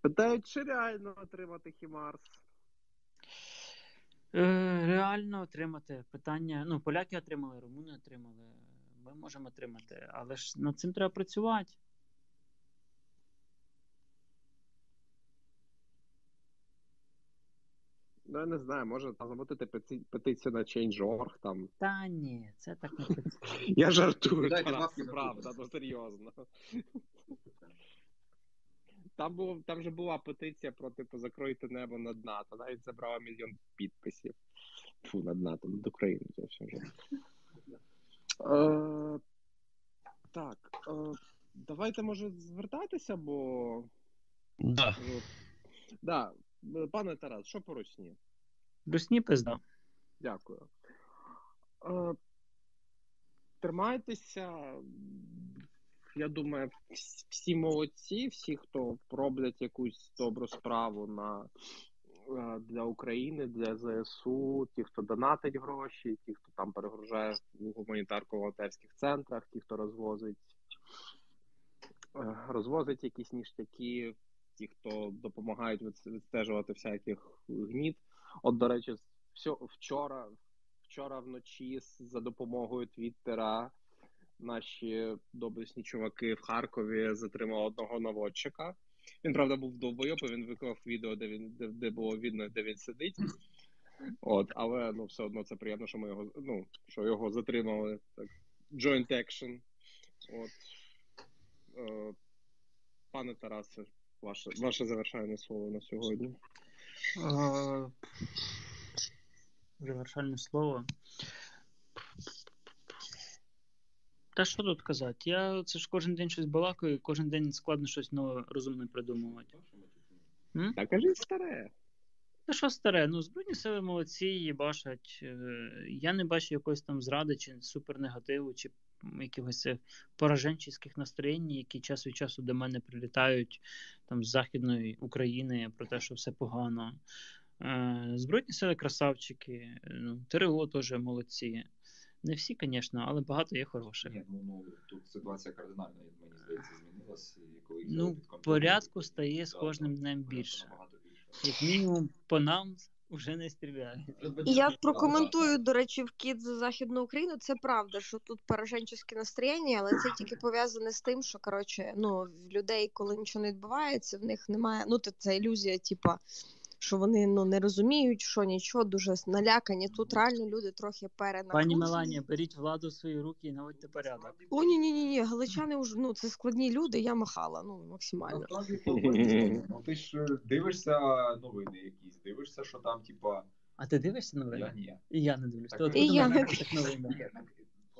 Питають, чи реально отримати Хімарс. Е, реально отримати питання. Ну, поляки отримали, румуни отримали. Ми можемо отримати, але ж над цим треба працювати. Ну, я не знаю, може там замотити петицію на Change.org там. Та ні, це так не. Я жартую, Тарас, правда, ну серйозно. Там, було, там же була петиція про типу закройте небо над НАТО. Навіть забрала мільйон підписів. Фу, над НАТО, над Україною це все вже. Е, так. Е, давайте, може, звертатися, бо. Да. Ну, да, е, пане Тарас, що по русні? Русні пизда. Дякую. Е, тримайтеся. Я думаю, всі молодці, всі, хто роблять якусь добру справу на, е, для України, для ЗСУ, ті, хто донатить гроші, ті, хто там перегружає гуманітарку в волонтерських центрах, ті, хто розвозить е, розвозить якісь ніштяки, ті, хто допомагають відстежувати всяких гніт. От, до речі, вчора, вчора вночі за допомогою Твіттера наші доблесні чуваки в Харкові затримали одного наводчика. Він, правда, був довбойоб, і він виклав відео, де він де, де було видно, де він сидить. От, але ну, все одно це приємно, що ми його ну, що його затримали. Так, joint action. От. Е, пане Тарасе, ваше, ваше завершальне слово на сьогодні. Е, Завершальне слово. Та що тут казати? Я це ж кожен день щось балакаю, кожен день складно щось нове розумне придумувати. М? Та кажи старе. Та що старе? Ну, Збройні сили молодці, їбашать. Е, Я не бачу якоїсь там зради чи супернегативу, чи якихось цих пораженческих настроєнь, які час від часу до мене прилітають там з Західної України про те, що все погано. Е, Збройні сили красавчики, е, ну, ТРО теж молодці. Не всі, звісно, але багато є хороших. Ні, ну, тут ситуація кардинально, мені здається, змінилась. І коли Ну, під порядку стає з кожним днем більше. більше. Як мінімум, по нам вже не стріляють. Я прокоментую, до речі, вкид за Західну Україну. Це правда, що тут пораженческе настроєння, але це тільки пов'язане з тим, що коротше, ну, в людей, коли нічого не відбувається, в них немає. Ну, це, це ілюзія, типа, що вони ну, не розуміють, що нічого, дуже налякані. Тут реально люди трохи Пані перенакручені. Меланія, беріть владу в свої руки і наводьте порядок. О, ні, ні, ні, ні, галичани вже ну це складні люди. Я махала, ну максимально. Ну ти ж е, дивишся новини якісь, дивишся, що там, типа, А ти дивишся новини? я ні. І я не дивлюсь. Так, То от І я не новини.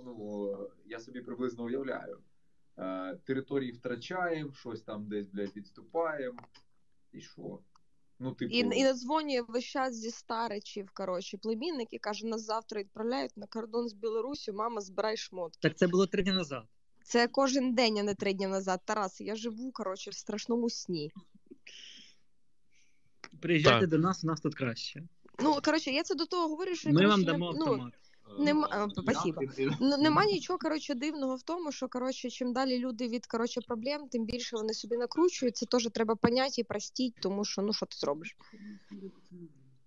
Ну, я собі приблизно уявляю. Е, території втрачаємо, щось там десь, блядь, відступаємо. І що? Ну, типу, І, і надзвонює весь час зі старичів, коротше, племінник і каже, нас завтра відправляють на кордон з Білорусю, мама, збирай шмотки. Так це було три дні назад. Це кожен день, а не три дні назад. Тарас, я живу, коротше, в страшному сні. Приїжджайте Так. до нас, у нас тут краще. Ну, коротше, я це до того говорю, що Ми коротше, вам не- автомат. ну, автомат. Нема, е, спасибо. Ну, нема нічого коротше, дивного в тому, що коротше, чим далі люди від коротше, проблем, тим більше вони собі накручують. Це теж треба поняти і простіть, тому що ну що ти зробиш?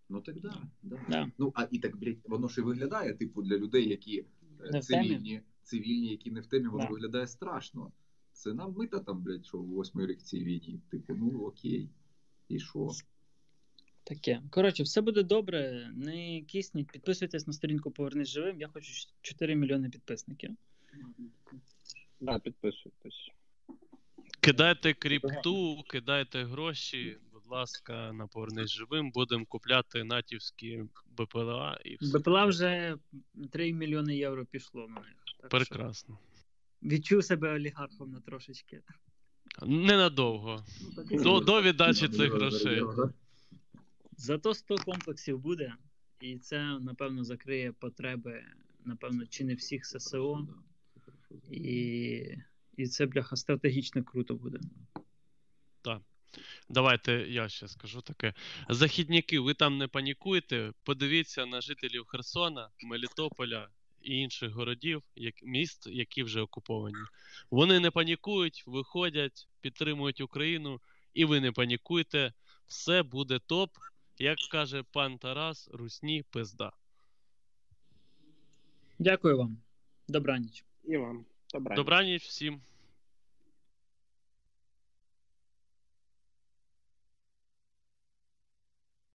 Ну так да, да. Да. Ну, а і так, блядь, воно ж і виглядає, типу, для людей, які е, Не цивільні, цивільні, які не в темі, воно Да. виглядає страшно. Це нам ми-то там, блядь, що в восьмий рік цій війні. Типу, ну окей. І що? Таке. Коротше, все буде добре. Не кисніть. Підписуйтесь на сторінку Повернись живим. Я хочу 4 мільйони підписників. Да, підписуйтесь. Кидайте кріпту, кидайте гроші, будь ласка, на повернись живим. Будемо купляти натівські БПЛА і все. БПЛА вже 3 мільйони євро пішло на них. Так що Прекрасно. відчув себе олігархом на трошечки. Ненадовго. До, до віддачі цих грошей. Зато 100 комплексів буде, і це, напевно, закриє потреби, напевно, чи не всіх ССО. І, і це, бляха, стратегічно круто буде. Так. Давайте я ще скажу таке. Західняки, ви там не панікуйте. Подивіться на жителів Херсона, Мелітополя і інших городів, як, міст, які вже окуповані. Вони не панікують, виходять, підтримують Україну, і ви не панікуйте. Все буде топ. Як каже пан Тарас, русні пизда. Дякую вам. Добраніч. І вам. Добра. Добраніч всім.